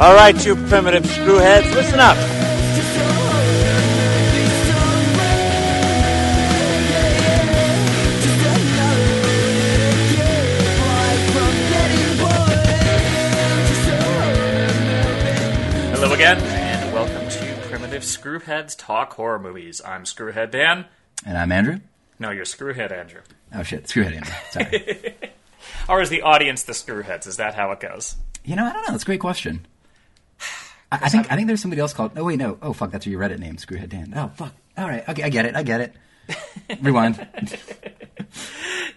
All right, you primitive screwheads, listen up. Hello again, and welcome to Primitive Screwheads Talk Horror Movies. I'm Screwhead Dan. And I'm Andrew. No, you're Screwhead Andrew. Oh shit, Screwhead Andrew. Sorry. Or is the audience the Screwheads? Is that how it goes? you know, I don't know. That's a great question. I, I think I think there's somebody else called. Oh wait, no. Oh fuck, that's your Reddit name, Screwhead Dan. Oh fuck. All right. Okay, I get it. I get it. Rewind.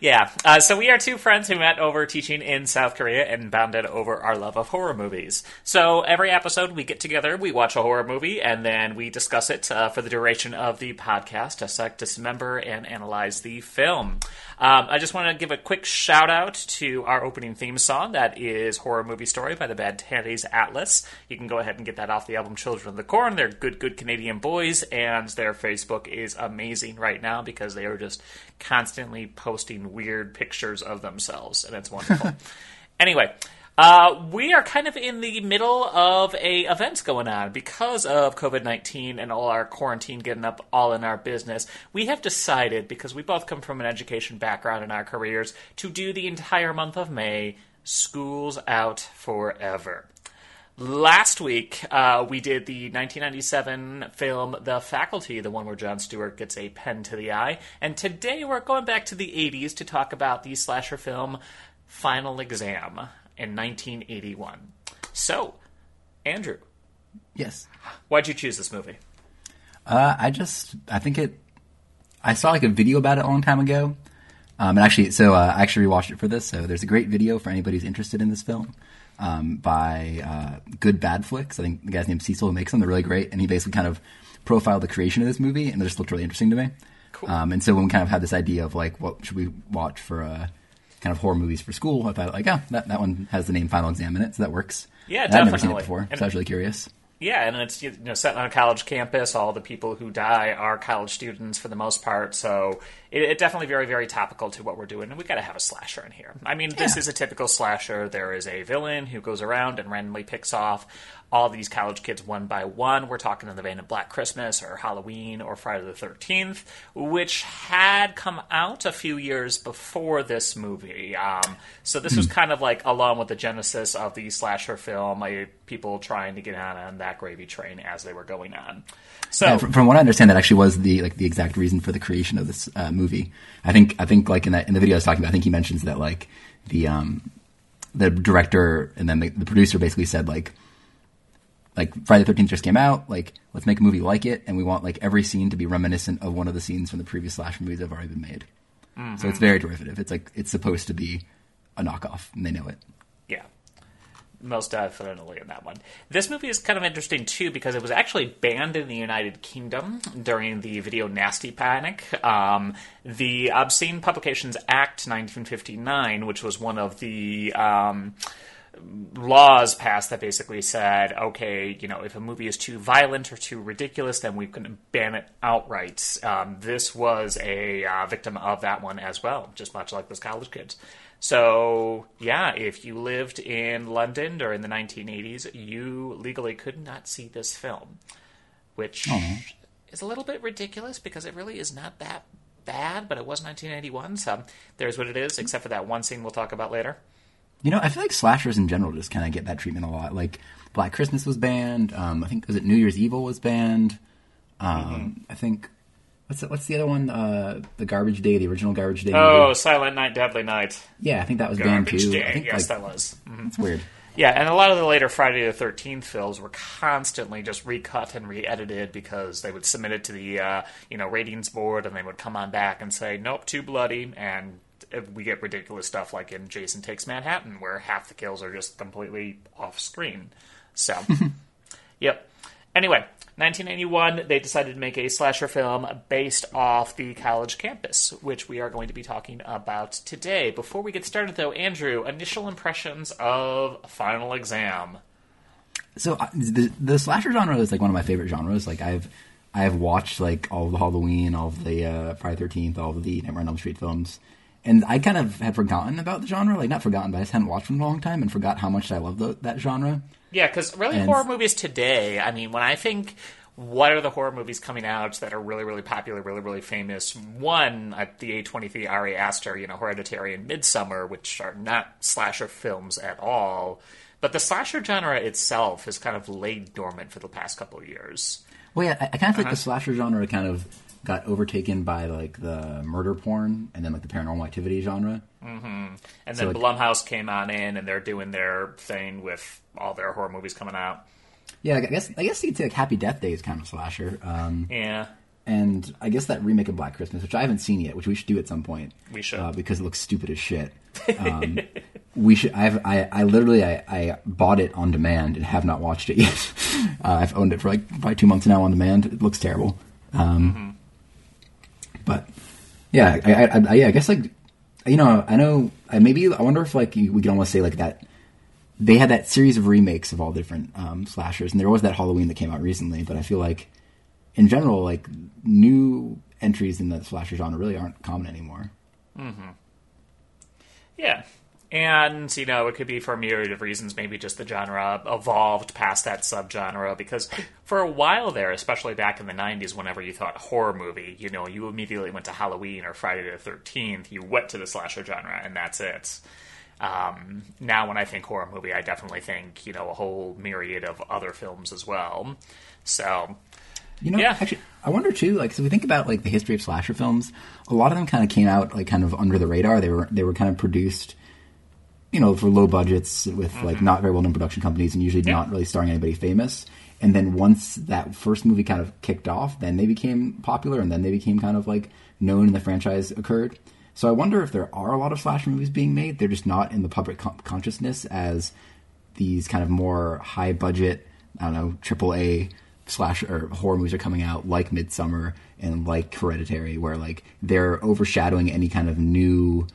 Yeah. Uh, so we are two friends who met over teaching in South Korea and bonded over our love of horror movies. So every episode we get together, we watch a horror movie, and then we discuss it uh, for the duration of the podcast, to dissect, dismember, and analyze the film. Um, I just want to give a quick shout out to our opening theme song. That is Horror Movie Story by the Bad Tannies Atlas. You can go ahead and get that off the album Children of the Corn. They're good, good Canadian boys, and their Facebook is amazing right now because they are just constantly posting weird pictures of themselves, and it's wonderful. anyway. Uh, we are kind of in the middle of a events going on because of COVID nineteen and all our quarantine getting up all in our business. We have decided because we both come from an education background in our careers to do the entire month of May schools out forever. Last week, uh, we did the 1997 film The Faculty, the one where Jon Stewart gets a pen to the eye. And today we're going back to the 80s to talk about the slasher film Final Exam in 1981. So, Andrew, Yes. why'd you choose this movie? Uh, I just I think it. I saw like a video about it a long time ago. Um, and actually, so uh, I actually rewatched it for this. So there's a great video for anybody who's interested in this film um, by uh, Good Bad Flicks. I think the guy's named Cecil who makes them. They're really great, and he basically kind of profiled the creation of this movie, and it just looked really interesting to me. Cool. Um, and so when we kind of had this idea of like, what should we watch for uh, kind of horror movies for school, I thought like, oh, that that one has the name Final Exam in it, so that works. Yeah, And I'd never seen it definitely. before, And- so I was really curious. Yeah, and it's you know set on a college campus. All the people who die are college students for the most part, so it, it definitely very very topical to what we're doing. And we got to have a slasher in here. I mean, this is a typical slasher. There is a villain who goes around and randomly picks off all these college kids one by one. We're talking in the vein of Black Christmas or Halloween or Friday the Thirteenth, which had come out a few years before this movie. Um, so this was kind of like along with the genesis of the slasher film, people trying to get on on that gravy train as they were going on. So Yeah, from, from what I understand, that actually was the like the exact reason for the creation of this uh, movie. I think I think like in that in the video I was talking about, I think he mentions that like the um the director and then the, the producer basically said like like Friday the Thirteenth just came out, like let's make a movie like it, and we want like every scene to be reminiscent of one of the scenes from the previous slasher movies that have already been made. So it's very derivative. It's like it's supposed to be a knockoff, and they know it. Yeah. Most definitely in that one. This movie is kind of interesting too because it was actually banned in the United Kingdom during the Video Nasty Panic. Um, the Obscene Publications Act 1959, which was one of the um, laws passed that basically said, okay, you know, if a movie is too violent or too ridiculous, then we can ban it outright. Um, this was a uh, victim of that one as well, just much like those college kids. So, yeah, if you lived in London during the 1980s, you legally could not see this film, which is a little bit ridiculous because it really is not that bad, but it was 1981, so there's what it is, except for that one scene we'll talk about later. You know, I feel like slashers in general just kind of get that treatment a lot. Like Black Christmas was banned. Um, I think was it New Year's Evil was banned. Um, I think what's the, what's the other one? Uh, the Garbage Day, the original Garbage Day. Oh, movie. Silent Night, Deadly Night. yeah, I think that was banned Garbage too. Day. I think yes, like, that was. Mhm. It's weird. Yeah, and a lot of the later Friday the Thirteenth films were constantly just recut and re-edited because they would submit it to the uh, you know ratings board, and they would come on back and say, "Nope, too bloody," and we get ridiculous stuff like in Jason Takes Manhattan, where half the kills are just completely off screen. So, yep. Anyway, 1981, they decided to make a slasher film based off the college campus, which we are going to be talking about today. Before we get started, though, Andrew, initial impressions of Final Exam. So uh, the the slasher genre is like one of my favorite genres. Like I've I've watched like all of the Halloween, all of the uh, Friday Thirteenth, all of the Nightmare on Elm Street films, and I kind of had forgotten about the genre. Like not forgotten, but I just hadn't watched it in a long time and forgot how much I love that genre. Yeah, because really, And- horror movies today. I mean, when I think, what are the horror movies coming out that are really, really popular, really, really famous? One, at the A23 Ari Aster, you know, Hereditary and Midsommar, which are not slasher films at all. But the slasher genre itself has kind of laid dormant for the past couple of years. Well, yeah, I, I kind of Uh-huh. like the slasher genre kind of got overtaken by like the murder porn and then like the paranormal activity genre. And So, then like- Blumhouse came on in, and they're doing their thing with all their horror movies coming out. Yeah, I guess I guess you could say like Happy Death Day is kind of slasher. Um, Yeah. and I guess that remake of Black Christmas, which I haven't seen yet, which we should do at some point. We should. uh, because it looks stupid as shit. Um, we should. I've I, I literally I, I bought it on demand and have not watched it yet. uh, I've owned it for like probably two months now on demand. It looks terrible. Um, But yeah, I, I, I, yeah, I guess like you know I know maybe I wonder if like we could almost say like that. They had that series of remakes of all different um, slashers, and there was that Halloween that came out recently. But I feel like, in general, like new entries in the slasher genre really aren't common anymore. Yeah. And, you know, it could be for a myriad of reasons. Maybe just the genre evolved past that subgenre. Because for a while there, especially back in the 90s, whenever you thought horror movie, you know, you immediately went to Halloween or Friday the 13th. You went to the slasher genre, and that's it. Um, now, when I think horror movie, I definitely think, you know, a whole myriad of other films as well. So, You know, Yeah. actually, I wonder too. Like, so we think about like the history of slasher films. A lot of them kind of came out like kind of under the radar. They were they were kind of produced, you know, for low budgets with like mm-hmm. not very well known production companies, and usually Yeah. not really starring anybody famous. And then once that first movie kind of kicked off, then they became popular, and then they became kind of like known, and the franchise occurred. So I wonder if there are a lot of slasher movies being made. They're just not in the public con- consciousness as these kind of more high budget, I don't know, triple A slash or horror movies are coming out like Midsommar and like Hereditary, where like they're overshadowing any kind of new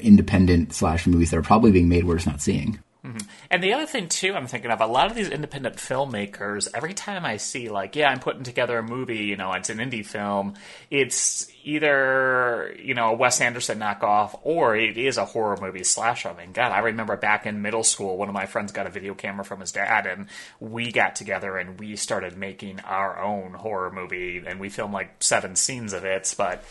independent slash movies that are probably being made we're just not seeing. Mm-hmm. And the other thing too, I'm thinking of a lot of these independent filmmakers. Every time I see, like, yeah, I'm putting together a movie, you know, it's an indie film. It's either you know a Wes Anderson knockoff or it is a horror movie slash. I mean, God, I remember back in middle school, one of my friends got a video camera from his dad, and we got together and we started making our own horror movie, and we filmed like seven scenes of it. But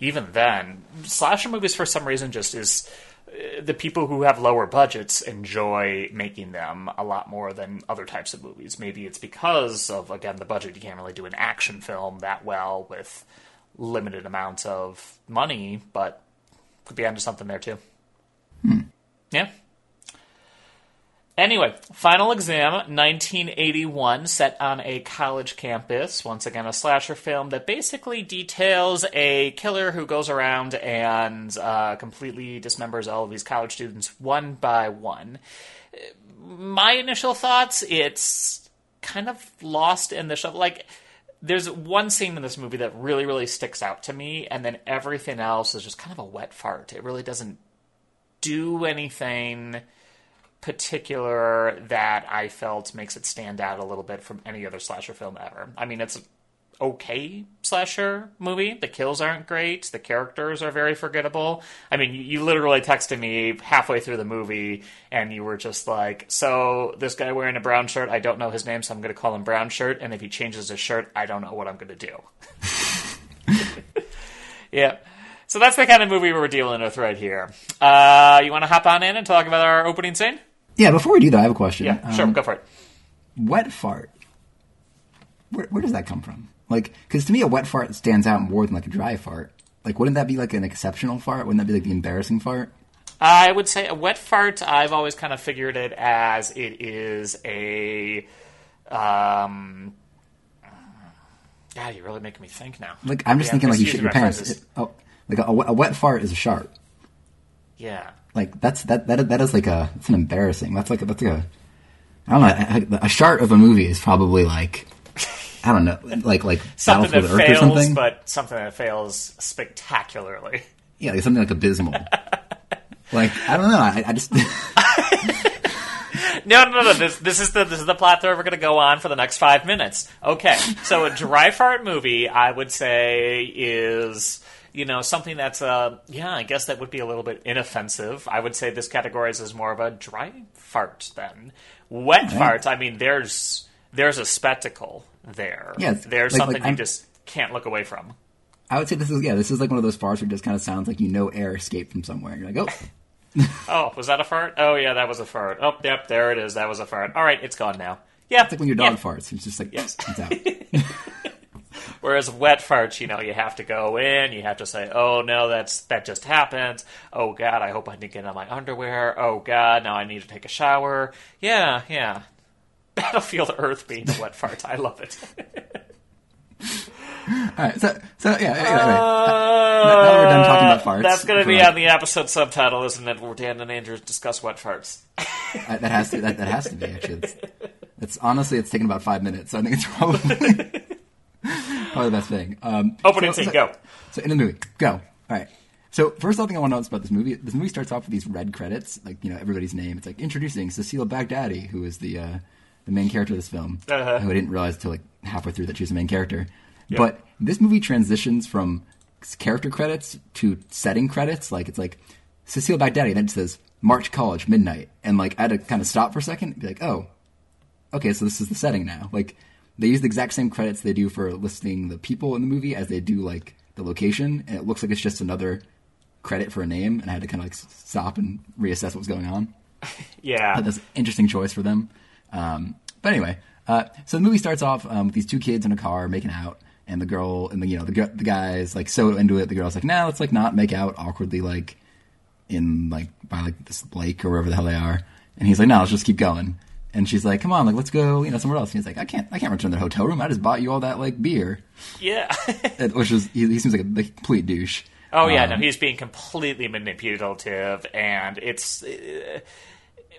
even then, slasher movies for some reason just is uh, the people who have lower budgets enjoy making them a lot more than other types of movies. Maybe it's because of again the budget. You can't really do an action film that well with limited amounts of money, but could be onto something there too. Hmm. Yeah. Anyway, final exam, 1981, set on a college campus. Once again, a slasher film that basically details a killer who goes around and uh, completely dismembers all of these college students one by one. My initial thoughts, it's kind of lost in the show. Like, there's one scene in this movie that really, really sticks out to me, and then everything else is just kind of a wet fart. It really doesn't do anything particular that I felt makes it stand out a little bit from any other slasher film ever. I mean, it's okay slasher movie. The kills aren't great. The characters are very forgettable. I mean, you, you literally texted me halfway through the movie and you were just like, so this guy wearing a brown shirt, I don't know his name, so I'm going to call him Brown Shirt. And if he changes his shirt, I don't know what I'm going to do. yeah. So that's the kind of movie we're dealing with right here. Uh, you want to hop on in and talk about our opening scene? Yeah, before we do that, I have a question. Yeah, sure, Um, go for it. wet fart. Where, where does that come from? Like, because to me, a wet fart stands out more than like a dry fart. Like, wouldn't that be like an exceptional fart? Wouldn't that be like the embarrassing fart? I would say a wet fart. I've always kind of figured it as it is a. Um, God, you're really making me think now. Like, I'm just Yeah, thinking like you shit your pants. It- oh, like a, a wet fart is a sharp. Yeah. Like that's that that that is like a it's an embarrassing. That's like a, that's like a I don't know a, a shart of a movie is probably like I don't know like like Something that Earth fails, something. but something that fails spectacularly. yeah, like something like abysmal. like I don't know. I, I just No, no, no. This, this is the this is the plot that we're going to go on for the next five minutes. Okay, so a dry fart movie, I would say, is you know, something that's, uh, yeah, I guess that would be a little bit inoffensive. I would say this categorizes as more of a dry fart then. Wet fart, I mean, there's there's a spectacle there. Yeah, there's like- something like you just can't look away from. I would say this is yeah, this is like one of those farts where it just kind of sounds like you know air escaped from somewhere. You're like, oh, Oh, was that a fart? Oh, yeah, that was a fart. Oh, yep, there it is. That was a fart. All right, it's gone now. Yeah, it's like when your dog yeah. farts. It's just like Yes. it's out. Whereas wet farts, you know, you have to go in, you have to say, "Oh no, that's that just happened." Oh God, I hope I didn't get on my underwear. Oh God, now I need to take a shower. Yeah, yeah. Battlefield Earth being a wet fart, I love it. All right, so so yeah. Anyway, now we're done talking about farts, That's going to be for- on the episode subtitle, isn't it? Where Dan and Andrew discuss wet farts. Uh, that has to that, that has to be actually. It's, it's honestly it's taken about five minutes. So I think it's probably probably the best thing. Um, Opening so, scene, so- go. So in the movie, go. All right. So first thing I want to notice about this movie, this movie starts off with these red credits, like you know everybody's name. It's like introducing Cecile Bagdadi, who is the uh, the main character of this film. Uh-huh. Who I didn't realize until like halfway through that she was the main character. But this movie transitions from character credits to setting credits. Like it's like Cecile Bagdadi, then it says March College midnight, and like I had to kind of stop for a second, and be like, oh, okay, so this is the setting now. Like they use the exact same credits they do for listing the people in the movie as they do like the location, and it looks like it's just another credit for a name. And I had to kind of like stop and reassess what was going on. Yeah. But that's an interesting choice for them. Um, but anyway, uh, so the movie starts off um, with these two kids in a car making out, and the girl and the you know the the guy's like so into it. The girl's like, "No, let's like not make out awkwardly like in like by like this lake or wherever the hell they are." And he's like, "No, let's just keep going." And she's like, "Come on, like let's go, you know, somewhere else." And he's like, "I can't, I can't return to the hotel room. I just bought you all that like beer," Yeah. Which is he, he seems like a, like, complete douche. Oh yeah, Um, no, he's being completely manipulative, and it's uh,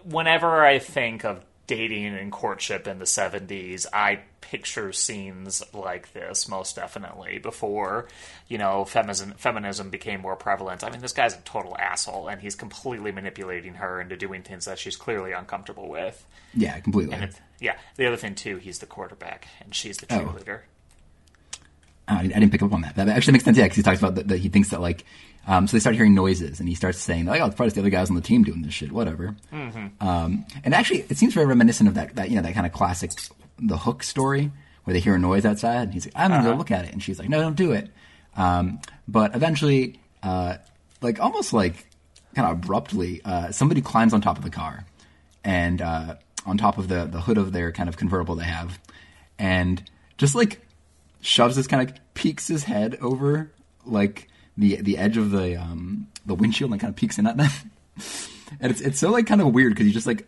whenever I think of dating and courtship in the '70s, I picture scenes like this most definitely. Before you know, feminism feminism became more prevalent. I mean, this guy's a total asshole, and he's completely manipulating her into doing things that she's clearly uncomfortable with. Yeah, completely. And it's, yeah, the other thing too, he's the quarterback, and she's the Oh. cheerleader. Oh, I, I didn't pick up on that. That actually makes sense. Yeah, because he talks about that, that he thinks that like, um, so they start hearing noises, and he starts saying like, "Oh, it's probably the other guys on the team doing this shit, whatever." Um, and actually, it seems very reminiscent of that that you know that kind of classic the Hook story where they hear a noise outside, and he's like, "I'm gonna go look at it," and she's like, "No, don't do it." Um, but eventually, uh, like almost like kind of abruptly, uh, somebody climbs on top of the car, and uh, on top of the the hood of their kind of convertible they have, and just like shoves his kind of peeks his head over like the the edge of the um the windshield and kind of peeks in at them. and it's it's so like kind of weird because you just like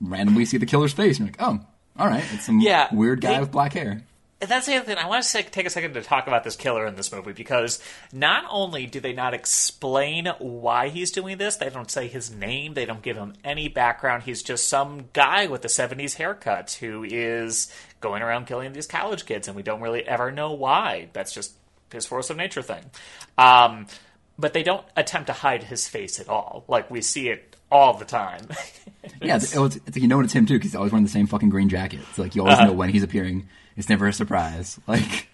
randomly see the killer's face and you're like, oh, all right, it's some Yeah, weird guy they- with black hair. That's the other thing. I want to take a second to talk about this killer in this movie because not only do they not explain why he's doing this, they don't say his name, they don't give him any background. He's just some guy with a 70s haircut who is going around killing these college kids, and we don't really ever know why. That's just his force of nature thing. Um, but they don't attempt to hide his face at all. Like, we see it all the time. Yeah, it's, it's, it's you know it's him too because he's always wearing the same fucking green jacket. It's like you always Uh-huh. know when he's appearing. It's never a surprise. Like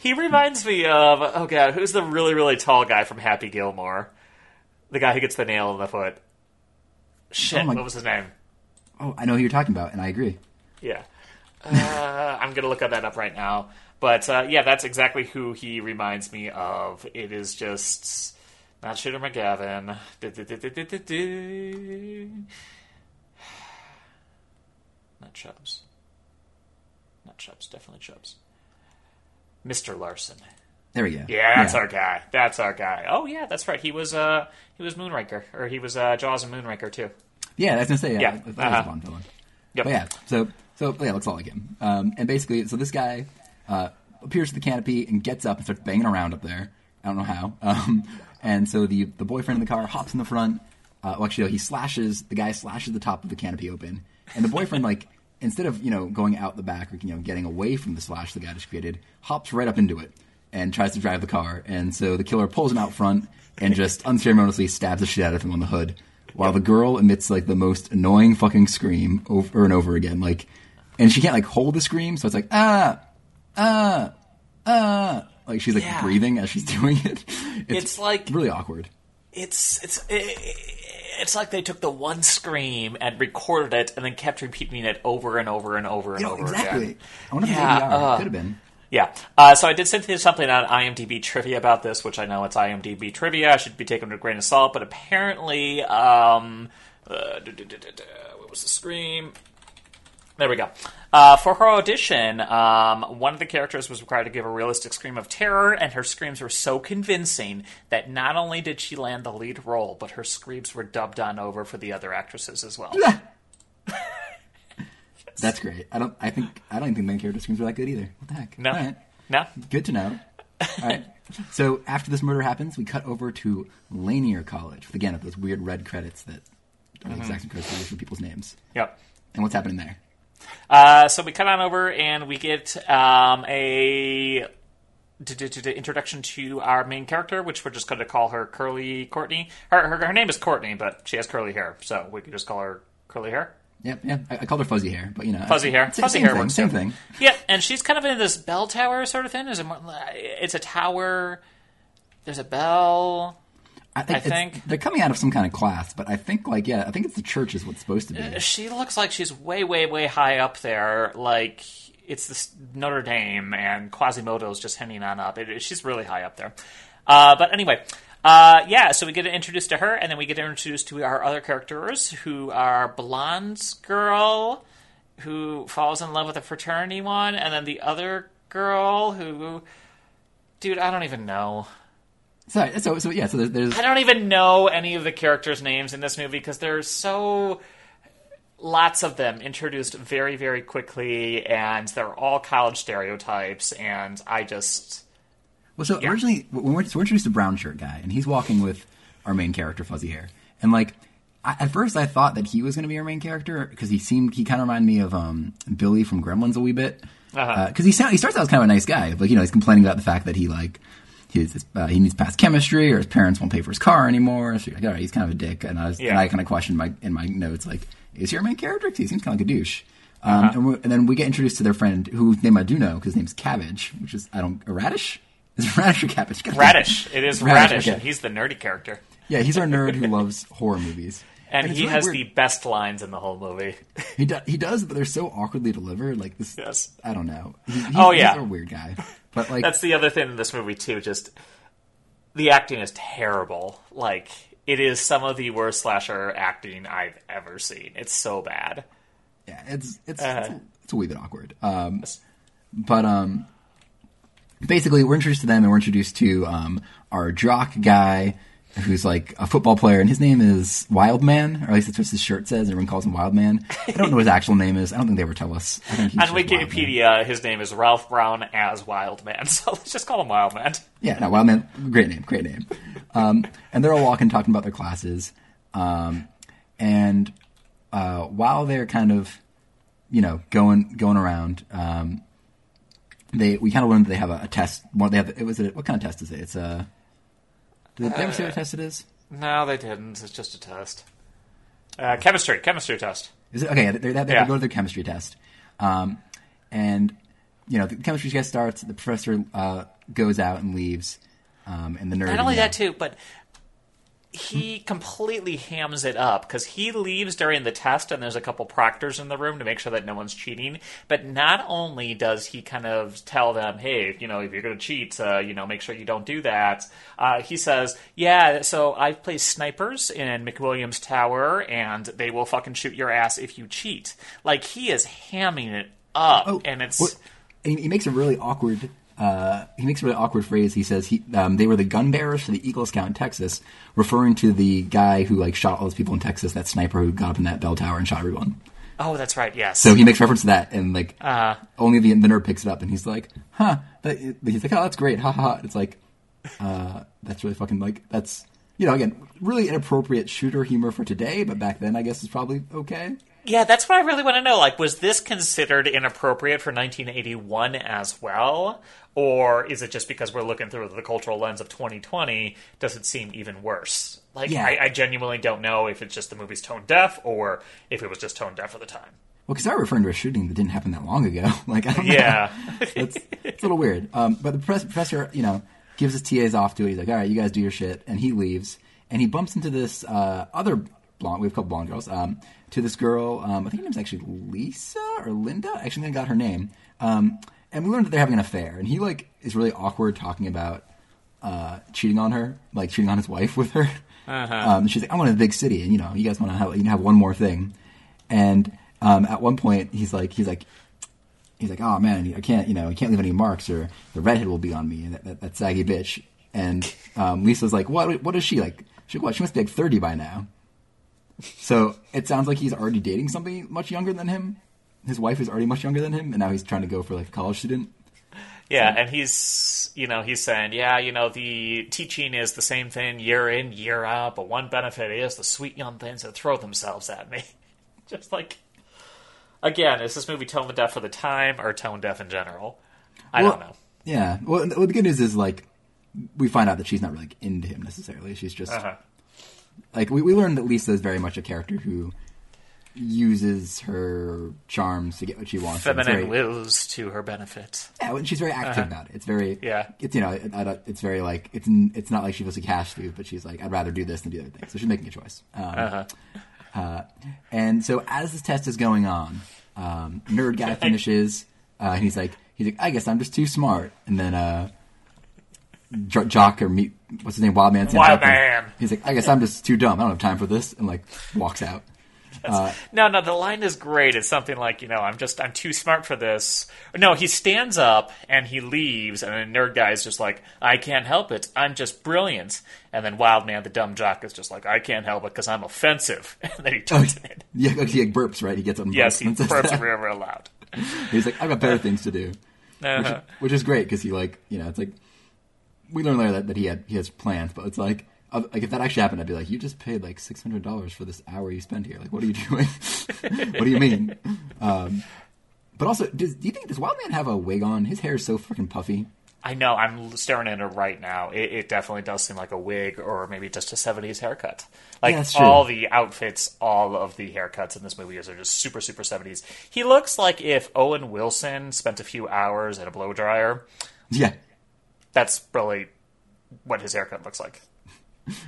He reminds me of oh god, who's the really really tall guy from Happy Gilmore? The guy who gets the nail in the foot. Shit, Oh my- what was his name? oh, I know who you're talking about, and I agree. Yeah, uh, I'm gonna look that up right now. But uh, yeah, that's exactly who he reminds me of. It is just not Shooter McGavin. Not Chubbs. Not Chubbs. Definitely Chubbs. Mr. Larson. There we go. Yeah, that's our guy. That's our guy. Oh yeah, that's right. He was uh he was Moonraker, or he was uh, Jaws and Moonraker too. Yeah, I was gonna say yeah. Yeah, I thought he was uh-huh. a Bond villain. Yep. But yeah, so so yeah, looks all like him. Um, and basically, so this guy uh, appears to the canopy and gets up and starts banging around up there. I don't know how. Um, and so the the boyfriend in the car hops in the front. Uh, well, actually, no, he slashes the guy slashes the top of the canopy open, and the boyfriend like instead of you know going out the back or you know getting away from the slash the guy just created, hops right up into it and tries to drive the car. And so the killer pulls him out front and just unceremoniously stabs the shit out of him on the hood, while the girl emits like the most annoying fucking scream over and over again. Like, and she can't like hold the scream, so it's like ah, ah, ah, Like she's like Yeah. breathing as she's doing it. It's, It's like- really awkward. It's it's it's like they took the one scream and recorded it and then kept repeating it over and over and over and You know, over exactly. again. I wonder if Yeah, it's ADR. uh, Could have been. Yeah. Uh, so I did send you something on IMDb trivia about this, which I know it's IMDb trivia. I should be taken with a grain of salt, but apparently, um, uh, what was the scream? There we go. Uh, for her audition, um, one of the characters was required to give a realistic scream of terror, and her screams were so convincing that not only did she land the lead role, but her screams were dubbed on over for the other actresses as well. That's great. I don't. I think. I don't even think main character screams are that good either. What the heck? No, All right. no. Good to know. All right. So after this murder happens, we cut over to Lanier College with again those weird red credits that uh, Mm-hmm. Saxon credits use for people's names. Yep. And what's happening there? Uh, so we cut on over and we get um, a d- d- d- d- introduction to our main character, which we're just going to call her Curly Courtney. Her, her her name is Courtney, but she has curly hair, so we could just call her Curly Hair. Yeah, yeah. I, I called her fuzzy hair, but you know, Fuzzy hair. Same, Fuzzy same hair thing, works Same too. thing. Yeah, and she's kind of in this bell tower sort of thing. Is it? More, it's a tower. There's a bell. I think, I think- they're coming out of some kind of class, but I think like yeah, I think it's the church is what's supposed to be. She looks like she's way, way, way high up there. Like it's this Notre Dame, and Quasimodo's just hanging on up. It, she's really high up there. Uh, but anyway, uh, yeah. So we get introduced to her, and then we get introduced to our other characters, who are blonde girl who falls in love with a fraternity one, and then the other girl who, dude, I don't even know. So so so yeah. So there's, there's I don't even know any of the characters' names in this movie because there's so lots of them introduced very, very quickly, and they're all college stereotypes, and I just. Well, so originally, when we're, so we're introduced to brown shirt guy, and he's walking with our main character, fuzzy hair, and like I, at first I thought that he was going to be our main character because he seemed he kind of reminded me of um, Billy from Gremlins a wee bit because Uh-huh. he sound, he starts out as kind of a nice guy, like you know he's complaining about the fact that he like his uh, he needs to pass chemistry or his parents won't pay for his car anymore. So you're like, all right, he's kind of a dick, and I was, and I kind of questioned my in my notes like, is he our main character? he seems kind of like a douche. Um, Uh-huh. and, we and then we get introduced to their friend whose name I do know because his name's Cabbage, which is I don't a radish. Is it radish or cabbage? God. Radish. It is Radish, Radish, okay. and he's the nerdy character. Yeah, he's our nerd who loves horror movies. And, it's he really has weird. the best lines in the whole movie. He, do, he does, but they're so awkwardly delivered. Like this. Yes. I don't know. He, he- Oh, yeah. he's a weird guy. But like, That's the other thing in this movie, too. Just. The acting is terrible. Like, it is some of the worst slasher acting I've ever seen. It's so bad. yeah, it's it's Uh-huh. it's, a, it's a wee bit awkward. Um, but um, basically, we're introduced to them, and we're introduced to um our jock guy. Who's like a football player, and his name is Wildman, or at least that's what his shirt says. Everyone calls him Wildman. I don't know what his actual name is. I don't think they ever tell us. On Wildman. Wikipedia, his name is Ralph Brown as Wildman, so let's just call him Wildman. Yeah, no, Wildman, great name, great name. Um, and they're all walking, talking about their classes. Um, and uh, while they're kind of, you know, going going around, um, they we kind of learned that they have a, a test. Well, they have it was a, what kind of test is it? It's a. Did they ever say what test it is? No, they didn't. It's just a test. Uh, chemistry, chemistry test. Is it okay? They, they, they Yeah. go to their chemistry test, um, and you know the chemistry test starts. The professor uh, goes out and leaves, um, and the nerd. Not only that, too, but he completely hams it up because he leaves during the test and there's a couple proctors in the room to make sure that no one's cheating. But not only does he kind of tell them, hey, you know, if you're going to cheat, uh, you know, make sure you don't do that. Uh, he says, yeah, so I play snipers in McWilliams Tower and they will fucking shoot your ass if you cheat. Like, he is hamming it up. and it's. Well, he makes a really awkward. Uh, he makes a really awkward phrase. He says he um, they were the gun bearers for the Eagle Scout in Texas, referring to the guy who like shot all those people in Texas, that sniper who got up in that bell tower and shot everyone. Oh, that's right, yes. So he makes reference to that, and like Uh-huh. only the, the nerd picks it up, and he's like, "Huh?" That, he's like, "Oh, that's great, ha ha." ha." It's like, uh, that's really fucking like that's you know again really inappropriate shooter humor for today, but back then I guess it's probably okay. Yeah, that's what I really want to know. Like, was this considered inappropriate for 1981 as well? Or is it just because we're looking through the cultural lens of 2020, does it seem even worse? Like, Yeah. I, I genuinely don't know if it's just the movie's tone deaf or if it was just tone deaf for the time. well, because they're referring to a shooting that didn't happen that long ago. like, I don't. Yeah. it's, it's a little weird. Um, but the professor, professor, you know, gives his TAs off to it. He's like, all right, you guys do your shit. And he leaves. And he bumps into this uh, other blonde, we have a couple blonde girls, um, to this girl. Um, I think her name's actually Lisa or Linda. I actually, think I got her name. Um, and we learned that they're having an affair. And he, like, is really awkward talking about uh, cheating on her, like cheating on his wife with her. Um, she's like, I want a big city. And, you know, you guys want to have, you know, have one more thing. And um, at one point, he's like, he's like, he's like, oh man, I can't, you know, I can't leave any marks, or the redhead will be on me, and that, that, that saggy bitch. And um, Lisa's like, what? What is she like? She what? She must be like thirty by now. So it sounds like he's already dating somebody much younger than him. His wife is already much younger than him, and now he's trying to go for like a college student. Yeah, and he's, you know, he's saying, yeah, you know, the teaching is the same thing year in, year out, but one benefit is the sweet young things that throw themselves at me. Just like, again, is this movie tone deaf for the time or tone deaf in general? I Well, don't know. Yeah. Well, the good news is like we find out that she's not really like, into him necessarily. She's just Uh-huh. Like we, we learned that Lisa is very much a character who uses her charms to get what she wants. Feminine very- wills to her benefit. Yeah, and she's very active about it. It's very Uh-huh. Yeah. It's you know, it, it's very like it's it's not like she feels a cash but she's like I'd rather do this than do the other thing. So she's making a choice. Um, Uh-huh. uh, and so as this test is going on, um, nerd guy finishes, uh, and he's like he's like I guess I'm just too smart. And then uh, Jock or meet what's his name Wild up and Man. He's like I guess I'm just too dumb. I don't have time for this, and like walks out. No, no, the line is great. It's something like, you know, I'm just, I'm too smart for this. No, he stands up and he leaves, and the nerd guy is just like, I can't help it. I'm just brilliant. And then Wildman, the dumb jock, is just like, I can't help it because I'm offensive. And then he turns it. Yeah, he like burps right. He gets up. Yes, burps he burps real, real loud. He's like I've got better things to do. Uh-huh. which is great because he like you know it's like we learned later that, that he had he has plans, but it's like like if that actually happened, I'd be like, you just paid like six hundred dollars for this hour you spend here. Like, what are you doing? what do you mean? Um, but also, does, do you think does Wildman have a wig on? His hair is so freaking puffy. I know, I'm staring at it right now. It, it definitely does seem like a wig or maybe just a 70s haircut. Like, Yeah, all the outfits, all of the haircuts in this movie are just super, super 70s. He looks like if Owen Wilson spent a few hours at a blow dryer. Yeah, That's really what his haircut looks like.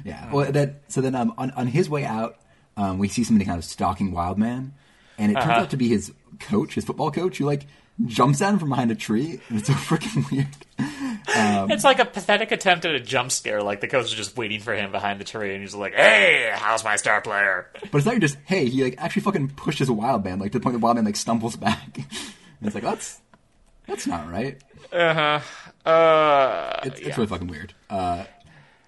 yeah. Well, that so then um, on on his way out, um, we see somebody kind of stalking Wildman, and it turns Uh-huh. out to be his coach, his football coach, who like jumps at him from behind a tree. And it's so freaking weird. Um, it's like a pathetic attempt at a jump scare. Like, the coach is just waiting for him behind the tree, and he's like, hey, how's my star player? But it's not just hey, he like actually fucking pushes a wild man like to the point that wild man like stumbles back. and it's like that's that's not right. Uh, It's, it's really fucking weird. Uh,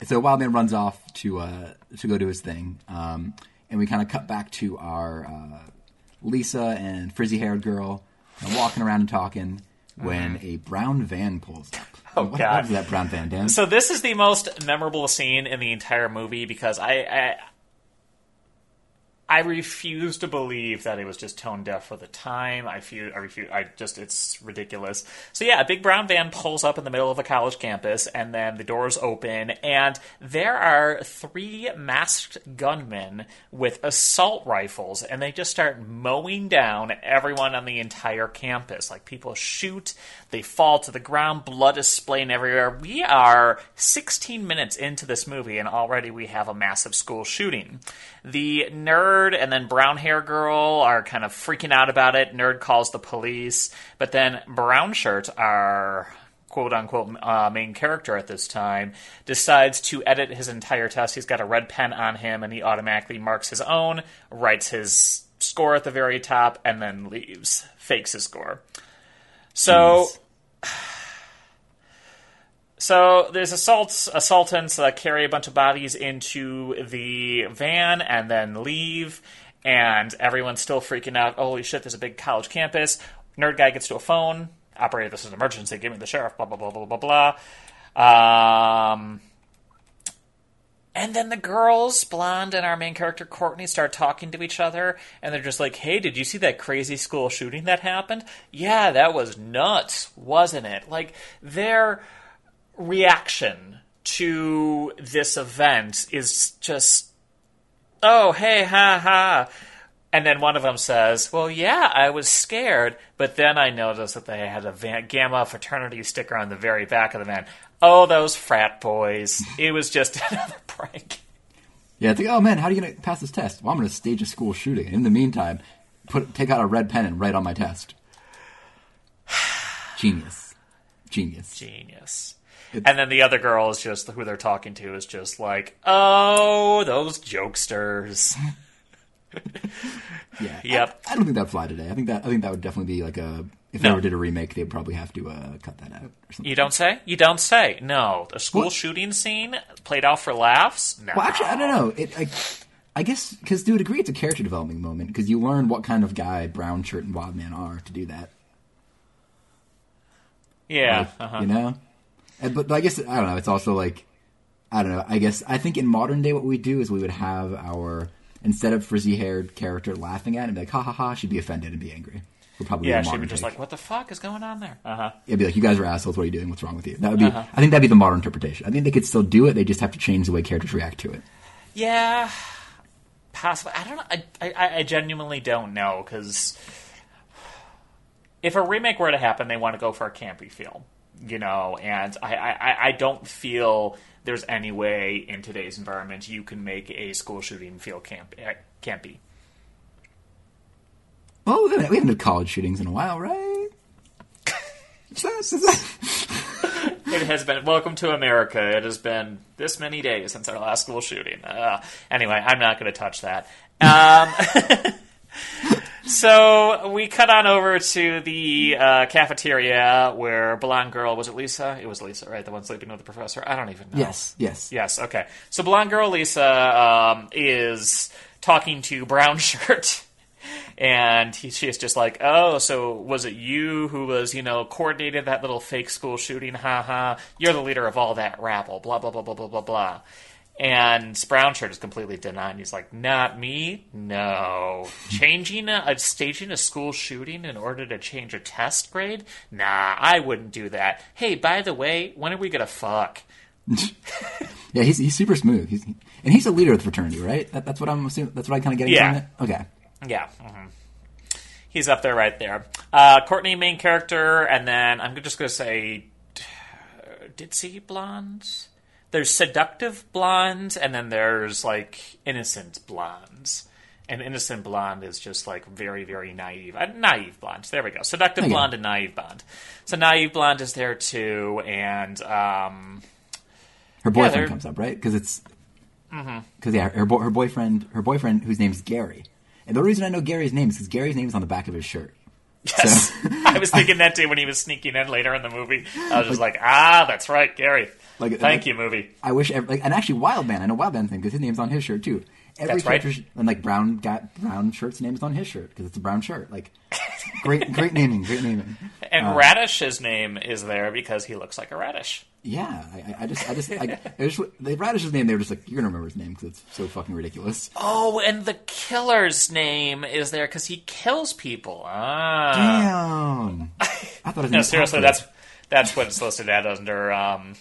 so wild man runs off to uh, to go do his thing, um, and we kind of cut back to our uh, Lisa and frizzy haired girl uh, walking around and talking when a brown van pulls up. Oh, what, God. that brown van, Dan? So this is the most memorable scene in the entire movie because I, I I refuse to believe that it was just tone deaf for the time. I feel I refuse. I just it's ridiculous. So yeah, a big brown van pulls up in the middle of a college campus, and then the doors open, and there are three masked gunmen with assault rifles, and they just start mowing down everyone on the entire campus. Like people shoot, they fall to the ground, blood is splaying everywhere. We are 16 minutes into this movie, and already we have a massive school shooting. The nerd and then brown hair girl are kind of freaking out about it. Nerd calls the police, but then brown shirt, our quote unquote uh, main character at this time, decides to edit his entire test. He's got a red pen on him, and he automatically marks his own, writes his score at the very top, and then leaves. Fakes his score. So. So there's assaults, assaultants that carry a bunch of bodies into the van and then leave, and everyone's still freaking out. Holy shit! There's a big college campus. Nerd guy gets to a phone. Operator, this is an emergency. Give me the sheriff. Blah blah blah blah blah blah. Um, and then the girls, Blonde and our main character Courtney, start talking to each other, and they're just like, "Hey, did you see that crazy school shooting that happened? Yeah, that was nuts, wasn't it? Like their reaction to this event is just, oh, hey, ha ha." And then one of them says, "Well, yeah, I was scared, but then I noticed that they had a van- Gamma fraternity sticker on the very back of the van. Oh, those frat boys! It was just another prank." Yeah, it's like, oh man, how are you gonna pass this test? Well, I'm gonna stage a school shooting. In the meantime, put take out a red pen and write on my test. Genius, genius. Genius. And then the other girl is just who they're talking to is just like, "Oh, those jokesters." Yeah. Yep. I, I don't think that'd fly today. I think that I think that would definitely be like a if they ever did a remake, they'd probably have to uh, cut that out or something. You don't say? You don't say? No. The school shooting scene played out for laughs? No. Well, actually, I don't know. It, I, I guess because to a degree, it's a character development moment because you learn what kind of guy Brown Shirt and Wildman are to do that. Yeah. Like, uh-huh. You know, but, but I guess I don't know. It's also like I don't know. I guess I think in modern day, what we do is we would have our instead of frizzy haired character laughing at it and be like ha ha ha, she'd be offended and be angry. Would probably Yeah, be the she'd be modern just take. like, what the fuck is going on there? Uh huh. It'd be like, you guys are assholes. What are you doing? What's wrong with you? That would be. Uh-huh. I think that'd be the modern interpretation. I think they could still do it. They just have to change the way characters react to it. Yeah. Possibly. I don't know. I, I, I genuinely don't know because if a remake were to happen, they want to go for a campy feel, you know, and I, I, I don't feel there's any way in today's environment you can make a school shooting feel camp, eh, campy. Well, we haven't we haven't had college shootings in a while, right? Is that- is that- It has been welcome to America. It has been this many days since our last school shooting. Uh, anyway, I'm not going to touch that. Um, so we cut on over to the uh, cafeteria where blonde girl was it Lisa? It was Lisa, right? The one sleeping with the professor. I don't even know. yes, yes. Yes. Okay. So blonde girl Lisa um, is talking to brown shirt. And he, she is just like, oh, so was it you who was, you know, coordinated that little fake school shooting? Ha ha. You're the leader of all that rabble. Blah, blah, blah, blah, blah, blah, blah. And brown shirt is completely denying. He's like, not me. No. Changing a, a staging a school shooting in order to change a test grade? Nah, I wouldn't do that. Hey, by the way, when are we gonna fuck? Yeah, he's he's super smooth. He's and he's a leader of the fraternity, right? That, that's what I'm assuming. That's what I kind of getting Yeah. from it. Okay. Yeah. hmm He's up there right there. Uh, Courtney, main character, and then I'm just going to say uh, ditzy blondes. There's seductive blondes, and then there's like innocent blondes. And innocent blonde is just like very, very naive. Uh, naive blonde. There we go. Seductive Okay. blonde and naive blonde. So naive blonde is there too, and um, Her boyfriend they're- comes up, right? Because it's because yeah, her her boyfriend her boyfriend whose name's Gary. And the reason I know Gary's name is because Gary's name is on the back of his shirt. Yes. I was thinking that too when he was sneaking in later in the movie. I was just like, ah, that's right, Gary. Like- Thank like- you, movie. I wish, every, like, and actually, Wildman. I know Wildman's name because his name's on his shirt too. Every That's right. and like brown got brown shirt's name is on his shirt because it's a brown shirt. Like, great, great naming, great naming. And Uh, Radish's name is there because he looks like a radish. Yeah, I, I- just, I just, I, I just, the Radish's name. They were just like, you're gonna remember his name because it's so fucking ridiculous. Oh, and the killer's name is there because he kills people. Ah. Damn. I thought his name No, was seriously, that's that's what it's listed at under um,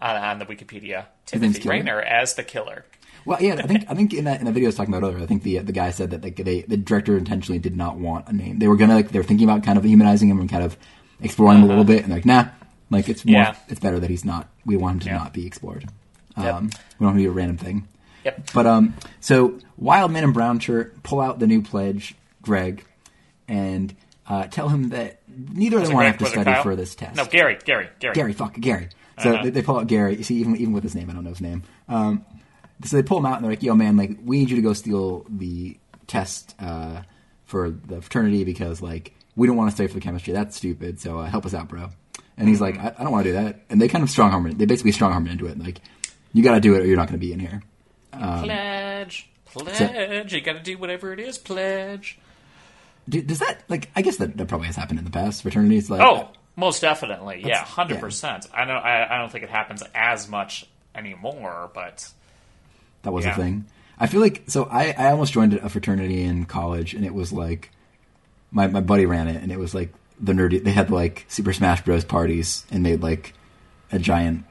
on, on the Wikipedia. Timothy? Raynor as the killer. Well, yeah, I think I think in that in the video I was talking about earlier, I think the the guy said that like they the director intentionally did not want a name. They were gonna like they were thinking about kind of humanizing him and kind of exploring him a little bit, and they're like, nah, like it's more Uh-huh. Yeah. it's better that he's not. We want him to Yeah. not be explored. Yep. Um, we don't want to be a random thing. Yep. But um, so Wildman and Brown Shirt pull out the new pledge, Greg, and uh, tell him that neither of them want to have to study Kyle? for this test. No, Gary. Gary. Gary. Gary, fuck Gary. So Uh-huh. they, they pull out Gary. You see, even even with his name, I don't know his name. Um, so they pull him out and they're like, "Yo, man, like we need you to go steal the test uh, for the fraternity because like we don't want to study for the chemistry. That's stupid. So uh, help us out, bro." And he's like, "I, I don't want to do that." And they kind of strong arm it. They basically strong arm it into it. Like, you got to do it or you're not going to be in here. Pledge. Pledge. You got to do whatever it is. Pledge. Do, does that like? I guess that, that probably has happened in the past. Fraternities like Oh, most definitely. Yeah, That's- hundred percent. I don't. I, I don't think it happens as much anymore, but That was Yeah. a thing. I feel like so I, I almost joined a fraternity in college and it was like my my buddy ran it and it was like the nerdy they had like Super Smash Bros parties and made like a giant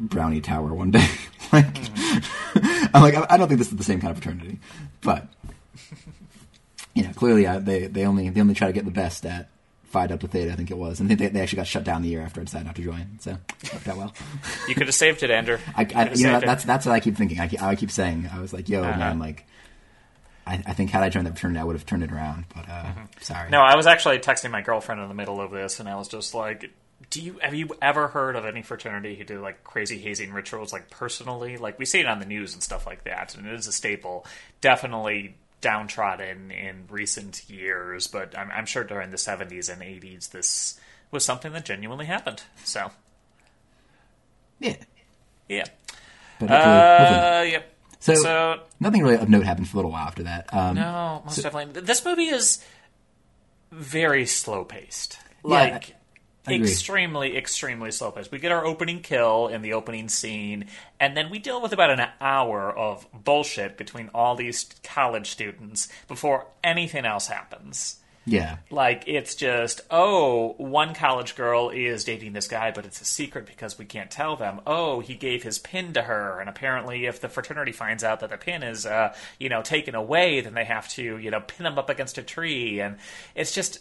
brownie tower one day. like I'm like I I don't think this is the same kind of fraternity. But yeah, clearly uh, they they only they only try to get the best at Phi Delta Theta, I think it was, and I think they, they actually got shut down the year after I decided not to join. So it worked out well. You could have saved it, Andrew. I, I could've you know that's that's what I keep thinking. I keep, I keep saying I was like, yo Uh-huh. man, like I, I think had I joined that fraternity, I would have turned it around. But uh, sorry, Mm-hmm. No, I was actually texting my girlfriend in the middle of this, and I was just like, "Do you have you ever heard of any fraternity who do like crazy hazing rituals, like personally? Like we see it on the news and stuff like that, and it is a staple. Definitely downtrodden in recent years, but I'm, I'm sure during the 70s and 80s, this was something that genuinely happened. So, yeah. yeah. But Uh, yep. So, so nothing really of note happened for a little while after that. Um, No, most definitely. This movie is very slow paced. Like I extremely, extremely slow paced. We get our opening kill in the opening scene, and then we deal with about an hour of bullshit between all these college students before anything else happens. yeah, Like it's just, oh, one college girl is dating this guy, but it's a secret because we can't tell them. Oh, he gave his pin to her, and apparently, if the fraternity finds out that the pin is, uh, you know, taken away, then they have to, you know, pin him up against a tree, and it's just.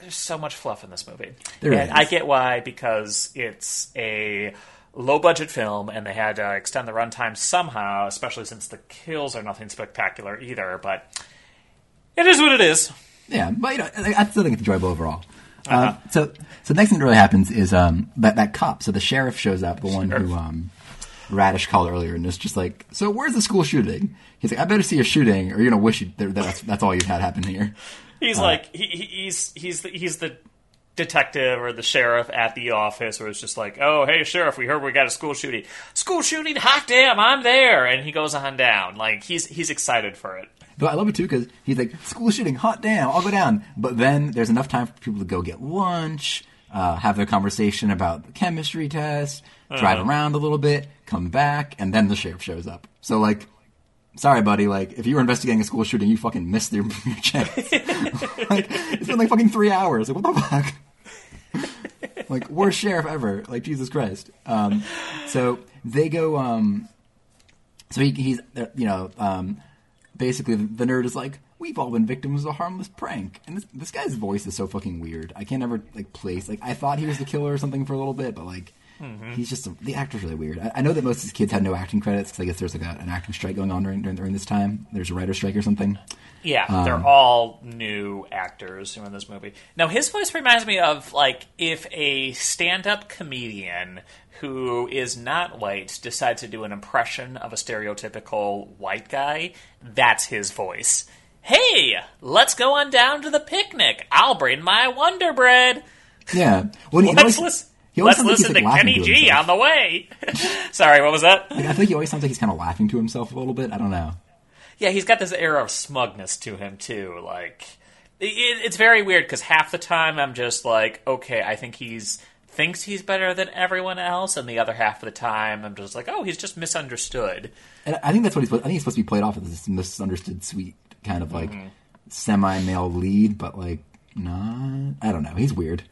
There's so much fluff in this movie, There and is. I get why because it's a low budget film, and they had to extend the runtime somehow, especially since the kills are nothing spectacular either. But it is what it is. yeah. But you know, I, still think it's enjoyable overall. Uh, Uh-huh. so, so the next thing that really happens is um, that that cop. So the sheriff shows up, the one who um, Radish called earlier, and is just like, "So where's the school shooting?" He's like, "I better see a shooting, or you're gonna wish you, that that's that's all you've had happen here." He's like he, he- he's he's the, he's the detective or the sheriff at the office, where it's just like, oh hey sheriff, we heard we got a school shooting, school shooting, hot damn, I'm there, and he goes on down, like he's he's excited for it. But I love it too because he's like, "School shooting, hot damn, I'll go down." But then there's enough time for people to go get lunch, uh, have their conversation about the chemistry test, drive Uh-huh. around a little bit, come back, and then the sheriff shows up. So like, sorry, buddy, like if you were investigating a school shooting, you fucking missed your, your chance. like it's been like fucking three hours. Like what the fuck? like worst sheriff ever. Like Jesus Christ. Um, so they go. Um, so he, he's uh, you know um, basically the, the nerd is like we've all been victims of a harmless prank, and this this guy's voice is so fucking weird. I can't ever like place like I thought he was the killer or something for a little bit, but like. He's just the actor's really weird. I, I know that most of these kids had no acting credits because I guess there's like a, an acting strike going on during, during during this time. There's a writer strike or something. Yeah, Um, they're all new actors who are in this movie. Now, his voice reminds me of like if a stand-up comedian who is not white decides to do an impression of a stereotypical white guy. That's his voice. Hey, let's go on down to the picnic. I'll bring my Wonder Bread. Yeah. Well, Let's listen. He Let's sounds like listen to Kenny to G on the way. Sorry, what was that? Like, I think he always sounds like he's kind of laughing to himself a little bit. I don't know. Yeah, he's got this air of smugness to him too. Like it, it's very weird because half the time I'm just like, okay, I think he's thinks he's better than everyone else, and the other half of the time I'm just like, oh, he's just misunderstood. And I think that's what he's. supposed- I think he's supposed to be played off as this misunderstood, sweet kind of like semi-male lead, but like not. I don't know. He's weird.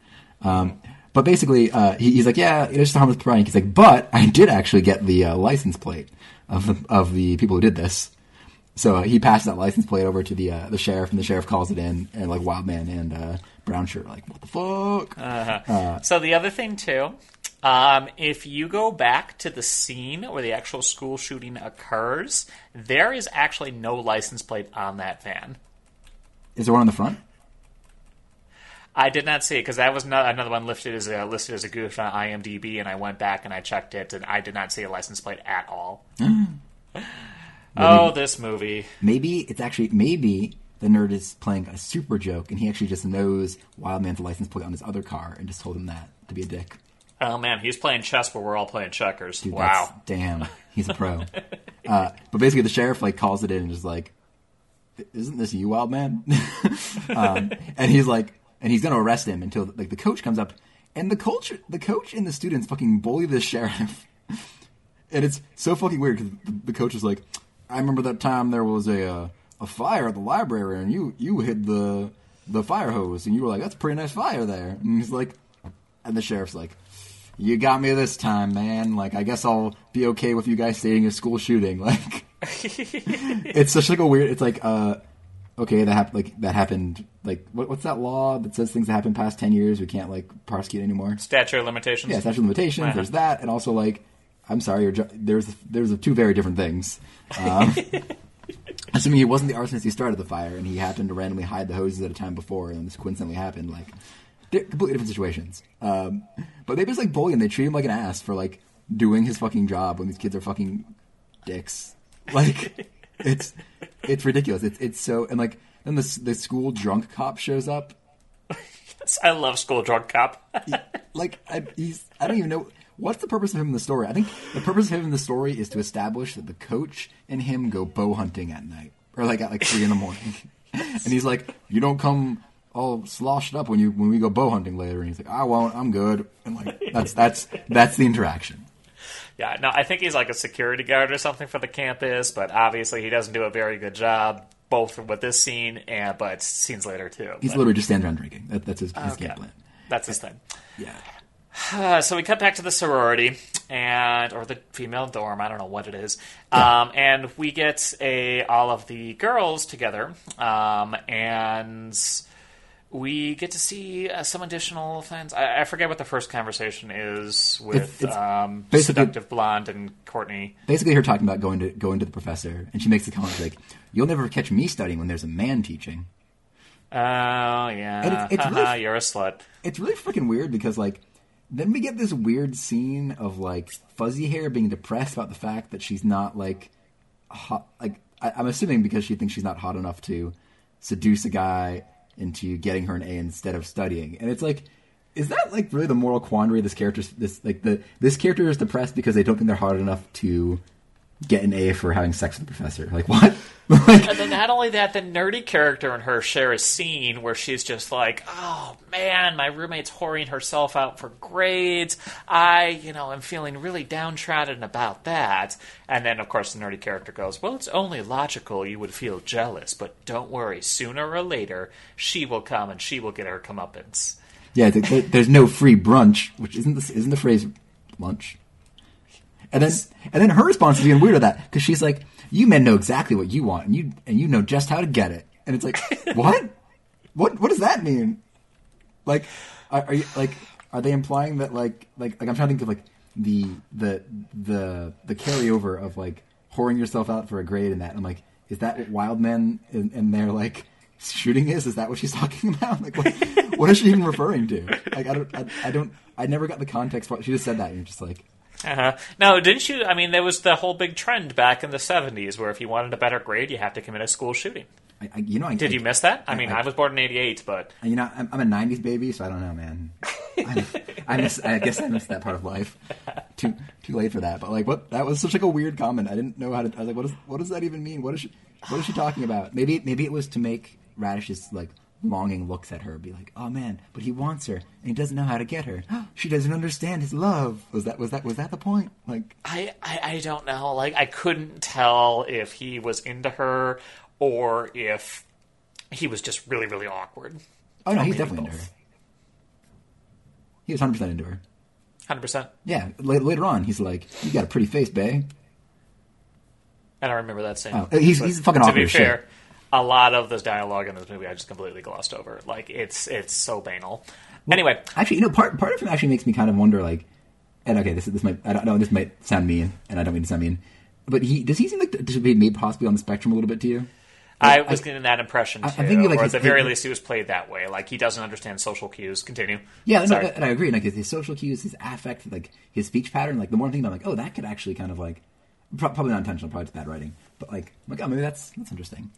Um, but basically, uh, he, he's like, yeah, it's just a harmless prank. He's like, but I did actually get the uh, license plate of the of the people who did this. So uh, he passes that license plate over to the uh, the sheriff, and the sheriff calls it in, and like Wildman and uh, Brown Shirt are like, what the fuck? So the other thing too, um, if you go back to the scene where the actual school shooting occurs, there is actually no license plate on that van. Is there one on the front? I did not see it because that was no, another one listed as a, listed as a goof on IMDb, and I went back and I checked it, and I did not see a license plate at all. oh, this movie! Maybe it's actually maybe the nerd is playing a super joke, and he actually just knows Wildman's license plate on his other car, and just told him that to be a dick. Oh man, he's playing chess, but we're all playing checkers. Dude, wow. damn, he's a pro. uh, but basically, the sheriff like calls it in and is like, "Isn't this you, Wildman?" um, and he's like, and he's gonna arrest him until like the coach comes up, and the coach, the coach and the students fucking bully the sheriff. And it's so fucking weird because the, the coach is like, "I remember that time there was a uh, a fire at the library, and you you hid the the fire hose, and you were like, that's a pretty nice fire there." And he's like, and the sheriff's like, "You got me this time, man. Like, I guess I'll be okay with you guys stating a school shooting." Like, it's such like a weird. It's like uh, okay, that happened. Like that happened. Like what, what's that law that says things that happen past ten years we can't like prosecute anymore? Statute of limitations. Yeah, statute of limitations. There's that, and also like, I'm sorry, there's there's two very different things. Um, assuming he wasn't the arsonist who started the fire, and he happened to randomly hide the hoses at a time before, and this coincidentally happened. Like, completely different situations. Um, but they just like bully him. They treat him like an ass for like doing his fucking job when these kids are fucking dicks. Like, it's it's ridiculous. It's it's so and like then the the school drunk cop shows up I love school drunk cop. like I, he's I don't even know what's the purpose of him in the story. I think the purpose of him in the story is to establish that the coach and him go bow hunting at night or like at like three in the morning, and he's like, "You don't come all sloshed up when you when we go bow hunting later," and he's like, "I won't. I'm good." And like that's that's that's the interaction. Yeah, no, I think he's like a security guard or something for the campus, but obviously he doesn't do a very good job, both with this scene and but scenes later too. He's But literally just stands around drinking. That, that's his, his Okay. game plan. that's his thing. Yeah. So we cut back to the sorority and or the female dorm. I don't know what it is. Um, and we get a all of the girls together, um, and we get to see uh, some additional things. I, I forget what the first conversation is with It's- it's um, seductive blonde and Courtney. Basically, her talking about going to going to the professor, and she makes the comment like, "You'll never catch me studying when there's a man teaching." Oh yeah, And it's- it's really- you're a slut. it's really freaking weird because like then we get this weird scene of like fuzzy hair being depressed about the fact that she's not like hot like I, i'm assuming because she thinks she's not hot enough to seduce a guy into getting her an a instead of studying. And it's like is that like really the moral quandary this character this like the this character is depressed because they don't think they're hard enough to get an a for having sex with the professor like what like And then not only that, the nerdy character in her share a scene where she's just like, "Oh man, my roommate's whoring herself out for grades. I, you know, am feeling really downtrodden about that." And then, of course, the nerdy character goes, "Well, it's only logical you would feel jealous, but don't worry. Sooner or later, she will come and she will get her comeuppance." Yeah, th- th- there's no free brunch, which isn't the, isn't the phrase lunch. And then and then her response is even weirder that because she's like, "You men know exactly what you want, and you and you know just how to get it." And it's like, what? What what does that mean? Like, are, are you like are they implying that like like like I'm trying to think of like the the the the carryover of like whoring yourself out for a grade and that I'm like, is that what wild men and, and they're like shooting is? Is that what she's talking about? Like, what, what is she even referring to? Like, I don't, I, I don't, I never got the context. For, she just said that, and you're just like, Uh-huh. No, didn't you? I mean, there was the whole big trend back in the '70s where if you wanted a better grade, you have to commit a school shooting. I, I, you know, I, Did you miss that? I mean, I- was born in '88, but You know, I'm, I'm a '90s baby, so I don't know, man. I, I miss. I guess I missed that part of life. Too too late for that. But like, what? That was such like a weird comment. I didn't know how to. I was like, what does what does that even mean? What is she? What is she talking about? Maybe maybe it was to make Radish's like longing looks at her be like, oh man, but he wants her and he doesn't know how to get her. she doesn't understand his love. Was that was that was that the point? Like, I, I I don't know. Like I couldn't tell if he was into her or if he was just really really awkward. oh no, he's definitely into her. He was hundred percent into her. Hundred percent. Yeah, la- later on, he's like, "You got a pretty face, bae." I don't remember that scene. Oh, he's- he's fucking To awkward be as shit. A lot of this dialogue in this movie I just completely glossed over. Like it's it's so banal. anyway, Actually, you know, part part of him actually makes me kind of wonder, like, and okay, this this might I don't know, this might sound mean, and I don't mean to sound mean, but he does he seem like to be maybe possibly on the spectrum a little bit to you? I was getting that impression too, I- I think, like, or at the very least, he was played that way. Like he doesn't understand social cues. Continue. Yeah, no, and I agree. Like his, his social cues, his affect, like his speech pattern. Like the more I'm thinking about, like, oh, that could actually kind of like, probably not intentional, probably just bad writing, but like, I'm like, oh, maybe that's that's interesting.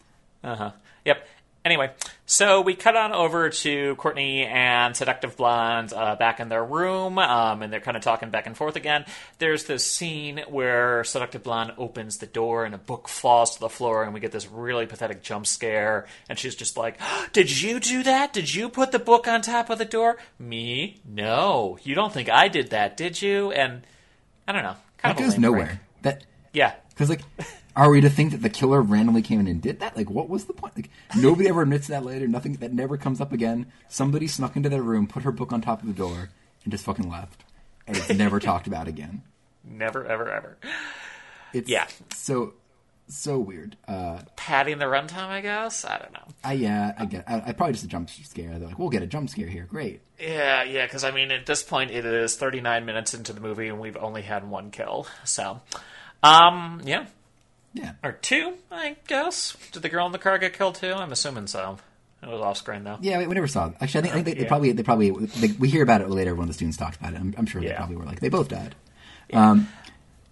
Uh huh. Yep. Anyway, so we cut on over to Courtney and Seductive Blonde uh, back in their room, um, and they're kind of talking back and forth again. There's this scene where Seductive Blonde opens the door and a book falls to the floor, and we get this really pathetic jump scare. And she's just like, "Did you do that? Did you put the book on top of the door? Me? No. You don't think I did that, did you?" And I don't know. Kind That of goes nowhere. That Yeah. because like, are we to think that the killer randomly came in and did that? Like, what was the point? Like, nobody ever admits that later. Nothing that never comes up again. Somebody snuck into their room, put her book on top of the door, and just fucking left, and it's never talked about again. Never, ever, ever. It's, Yeah. So, so weird. Uh, Padding the runtime, I guess. I don't know. I yeah, I get. I, I probably just a jump scare. They're like, we'll get a jump scare here. Great. Yeah, yeah, because I mean, at this point, it is 39 minutes into the movie, and we've only had one kill. So, um, yeah, Yeah. or two, I guess. Did the girl in the car get killed too? I'm assuming so. It was off screen though. Yeah, we, we never saw. It. Actually, I think, I think they, they Yeah. probably they probably they, we hear about it later when the students talk about it. I'm, I'm sure they probably were like they both died. Um,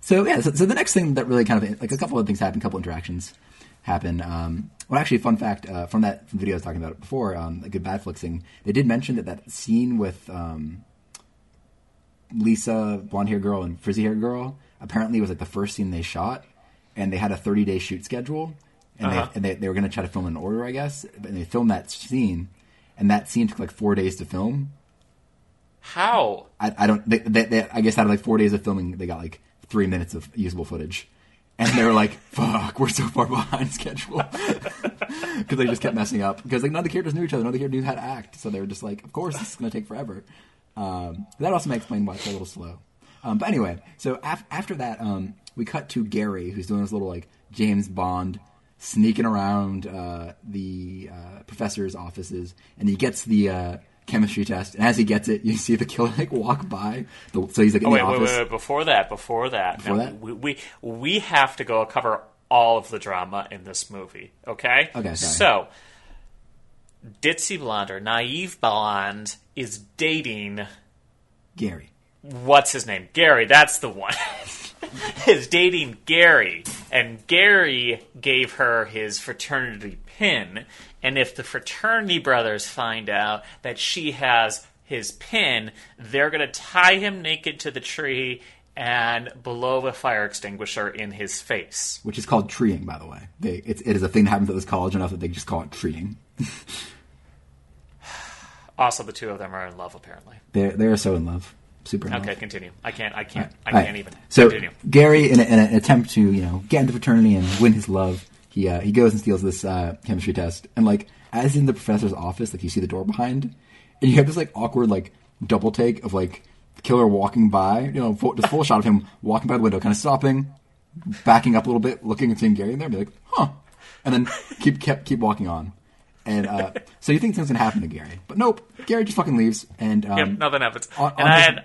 so yeah, so, so the next thing that really kind of like a couple of things happen, a couple interactions happen. Um, well, actually, fun fact uh, from that video I was talking about it before, um, a good bad flicks thing. They did mention that that scene with um, Lisa, blonde hair girl, and frizzy hair girl apparently was like the first scene they shot, and they had a 30 day shoot schedule, and, Uh-huh. they, and they, they were going to try to film in order, I guess. And they filmed that scene, and that scene took like four days to film. How? I, I don't. They, they, they, I guess out of like four days of filming, they got like three minutes of usable footage, and they were like, "Fuck, we're so far behind schedule," because they just kept messing up. Because like none of the characters knew each other, none of the characters knew how to act, so they were just like, "Of course, this is going to take forever." Um, that also may explain why it's a little slow. Um, but anyway, so af- after that, um, we cut to Gary, who's doing this little like James Bond sneaking around uh, the uh, professor's offices, and he gets the uh, chemistry test. And as he gets it, you see the killer like walk by. The, so he's like in Oh, wait, the wait, office. wait, wait, Before that, before that, Before no, that? We, we we have to go cover all of the drama in this movie. Okay. Okay, sorry. So, ditzy blonde or naive blonde is dating Gary. what's his name? Gary, that's the one. is dating Gary, and Gary gave her his fraternity pin. And if the fraternity brothers find out that she has his pin, they're going to tie him naked to the tree and blow a fire extinguisher in his face. Which is called treeing, by the way. They, it's, it is a thing that happens at this college enough that they just call it treeing. Also, the two of them are in love, apparently. They're they're so in love, super Okay, continue. I can't. I can't. I can't even. So continue. Gary, in, a, in an attempt to you know get into fraternity and win his love, he uh, he goes and steals this uh, chemistry test, and like as in the professor's office, like you see the door behind, and you have this like awkward like double take of like the killer walking by, you know, full, just full shot of him walking by the window, kind of stopping, backing up a little bit, looking and seeing Gary in there, and be like, huh, and then keep kept keep walking on. And uh, so you think something's gonna happen to Gary, but nope. Gary just fucking leaves, and um, Yep, nothing happens. on- and on I his- had,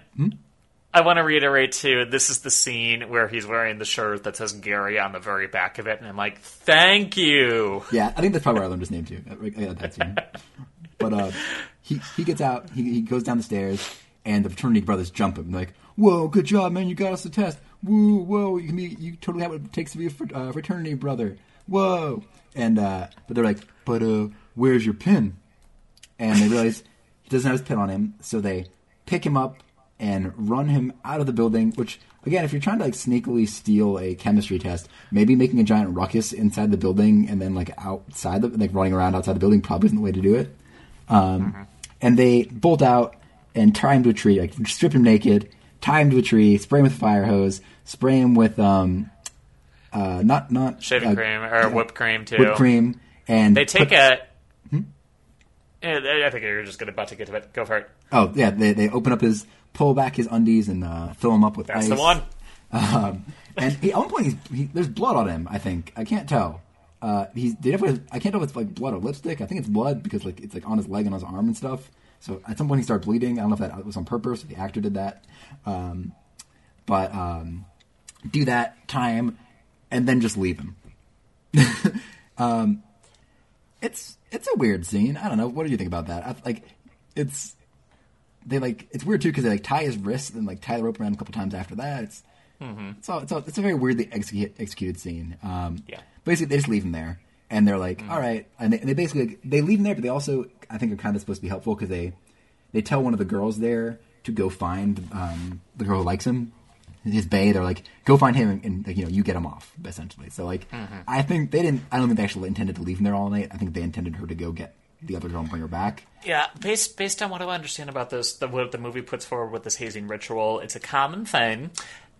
I want to reiterate too. This is the scene where he's wearing the shirt that says Gary on the very back of it, and I'm like, "Thank you." Yeah, I think that's probably where I learned his name too. That too. But uh, he he gets out. He, he goes down the stairs, and the fraternity brothers jump him. They're like, "Whoa, good job, man! You got us the test. Woo, whoa! You can be. You totally have what it takes to be a uh, fraternity brother. Whoa!" And uh, but they're like, "But uh, where's your pin?" And they realize he doesn't have his pin on him, so they pick him up and run him out of the building. Which again, if you're trying to like sneakily steal a chemistry test, maybe making a giant ruckus inside the building and then like outside the like running around outside the building probably isn't the way to do it. Um, And they bolt out and tie him to a tree, like strip him naked, tie him to a tree, spray him with a fire hose, spray him with um, uh, not not Shaving uh, cream or whipped cream too. whipped cream, and They take put- a. Eh, I think you're just about to get to it. Go for it. Oh yeah, they they open up his pull back his undies and uh, fill him up with That's ice. the one. Um, and he, at one point, he's, he, there's blood on him. I think I can't tell. Uh, he's they definitely. I can't tell if it's like blood or lipstick. I think it's blood because like it's like on his leg and on his arm and stuff. So at some point he started bleeding. I don't know if that was on purpose. If the actor did that, um, but um, do that time and then just leave him. um, it's it's a weird scene. I don't know. What do you think about that? I, like it's they like it's weird too because they like tie his wrists and like tie the rope around a couple times after that. It's it's all, it's all, it's a very weirdly execute, executed scene. Um, Yeah. Basically, they just leave him there, and they're like, "All right," and they, and they basically like, they leave him there, but they also I think are kind of supposed to be helpful because they they tell one of the girls there to go find um, the girl who likes him. His bay, they're like, go find him and, and like, you know, you get him off, essentially. So like, I think they didn't. I don't think they actually intended to leave him there all night. I think they intended her to go get the other girl and bring her back. Yeah, based based on what I understand about this, the, what the movie puts forward with this hazing ritual, it's a common thing.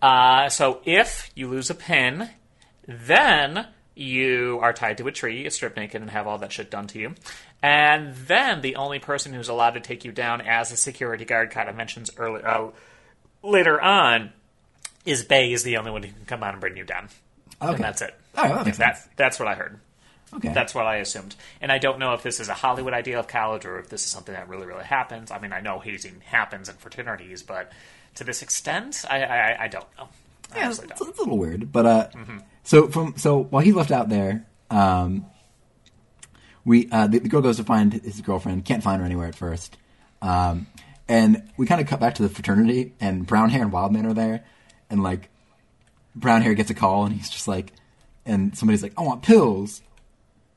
Uh, so if you lose a pin, then you are tied to a tree, stripped naked, and have all that shit done to you. And then the only person who's allowed to take you down as a security guard, kind of mentions earlier, uh, later on, is Bay is the only one who can come out and bring you down. Okay. And that's it. That makes That's sense. that's what I heard. Okay. That's what I assumed. And I don't know if this is a Hollywood idea of college or if this is something that really, really happens. I mean, I know hazing happens in fraternities, but to this extent, I, I, I don't know. I yeah, it's, don't. a little weird, but uh, so from so while he's left out there, um, we uh, the, the girl goes to find his girlfriend, can't find her anywhere at first, um, and we kind of cut back to the fraternity, and brown hair and wild man are there, and like brown hair gets a call, and he's just like, and somebody's like, I want pills,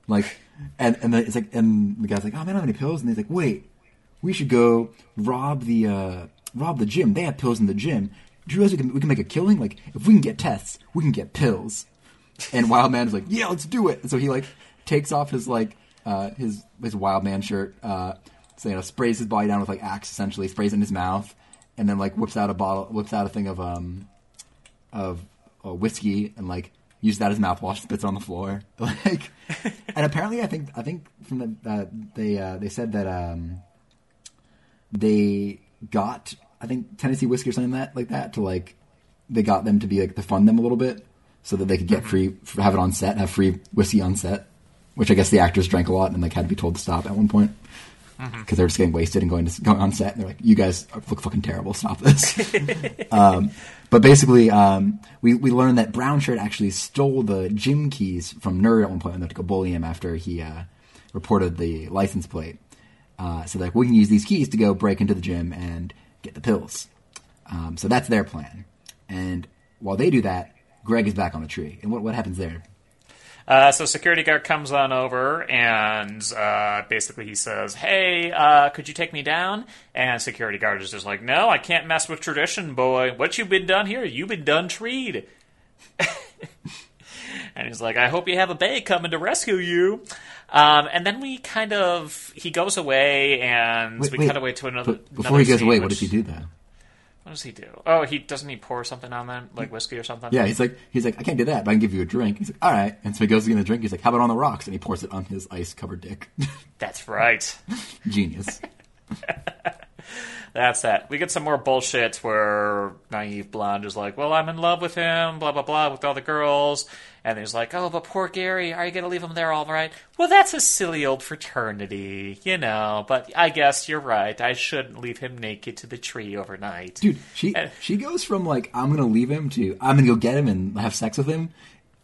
like, and and the, it's like, and the guy's like, oh man, I don't have any pills, and he's like, wait, we should go rob the uh, rob the gym. They have pills in the gym. Do you realize we can, we can make a killing? Like, if we can get tests, we can get pills. And Wild Man is like, yeah, let's do it. And so he like takes off his like uh, his his Wild Man shirt, uh, so you know, sprays his body down with like Axe essentially, sprays it in his mouth, and then like whips out a bottle, whips out a thing of um of uh, whiskey and like uses that as mouthwash, spits on the floor. Like, and apparently, I think I think from the uh, they uh, they said that um they got I think Tennessee whiskey or something like that like that to like they got them to be like to fund them a little bit so that they could get free have it on set have free whiskey on set which I guess the actors drank a lot and like had to be told to stop at one point because they were just getting wasted and going to going on set and they're like you guys look fucking terrible. Stop this. Um, but basically um, we we learned that Brown Shirt actually stole the gym keys from Nerd at one point and they had to go bully him after he uh, reported the license plate uh, so like we can use these keys to go break into the gym and get the pills. Um, so that's their plan. And while they do that, Greg is back on the tree. And what what happens there? Uh, so security guard comes on over and uh, basically he says, "Hey, uh, could you take me down?" And security guard is just like, "No, I can't mess with tradition, boy. What you been done here? You been done treed." and he's like, "I hope you have a bay coming to rescue you." Um, and then we kind of he goes away and Wait, we wait. cut away to another. But before another he goes scene, away, what which- does he do though? What does he do? Oh, he doesn't he pour something on them like whiskey or something? Yeah, he's like he's like I can't do that, but I can give you a drink. He's like, all right. And so he goes to get a drink. He's like, how about on the rocks? And he pours it on his ice covered dick. That's right. Genius. That's that. We get some more bullshit where naive blonde is like, "Well, I'm in love with him," blah blah blah, with all the girls, and he's like, "Oh, but poor Gary, are you gonna leave him there all right?" Well, that's a silly old fraternity, you know. But I guess you're right. I shouldn't leave him naked to the tree overnight, Dude, she Uh, she goes from like I'm gonna leave him to I'm gonna go get him and have sex with him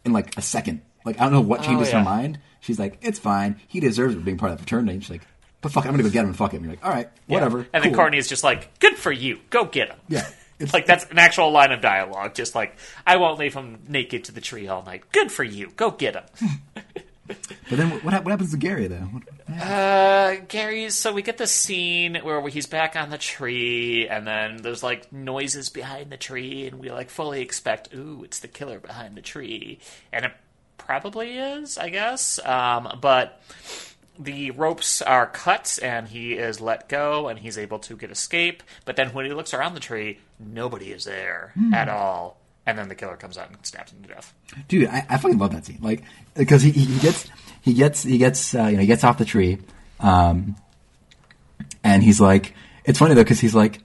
in like a second. Like I don't know what changes Oh, yeah. her mind. She's like, it's fine. He deserves being part of the fraternity. And she's like, but fuck, I'm gonna go get him and fuck him. You're like, all right, Yeah. whatever. And then cool. Courtney is just like, "Good for you. Go get him." Yeah, It's like that's an actual line of dialogue. Just like, "I won't leave him naked to the tree all night." Good for you. Go get him. But then what, what happens to Gary though? What- Uh, Gary, so we get the scene where he's back on the tree, and then there's like noises behind the tree, and we like fully expect, ooh, it's the killer behind the tree, and it probably is, I guess. Um, but the ropes are cut, and he is let go, and he's able to get escape. But then when he looks around the tree, nobody is there at all, and then the killer comes out and stabs him to death. dude, I, I fucking love that scene. Like because he, he gets he gets he gets uh, you know he gets off the tree, um, and he's like, it's funny though because he's like,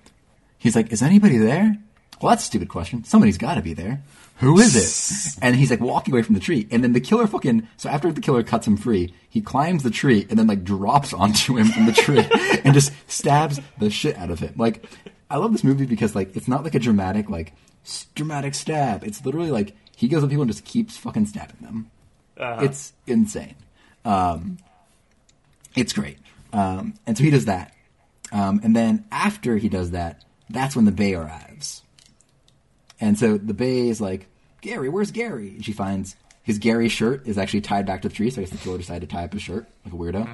he's like, is anybody there? Well, that's a stupid question. Somebody's got to be there. Who is it? And he's like walking away from the tree, and then the killer fucking. So after the killer cuts him free, he climbs the tree and then like drops onto him from the tree and just stabs the shit out of him. Like, I love this movie because like it's not like a dramatic like dramatic stab. It's literally like he goes up to people and just keeps fucking stabbing them. It's insane. Um, it's great. Um, and so he does that. Um, and then after he does that, that's when the Bay arrives. And so the Bay is like, Gary, where's Gary? And she finds his Gary shirt is actually tied back to the tree, so I guess the killer decided to tie up his shirt like a weirdo.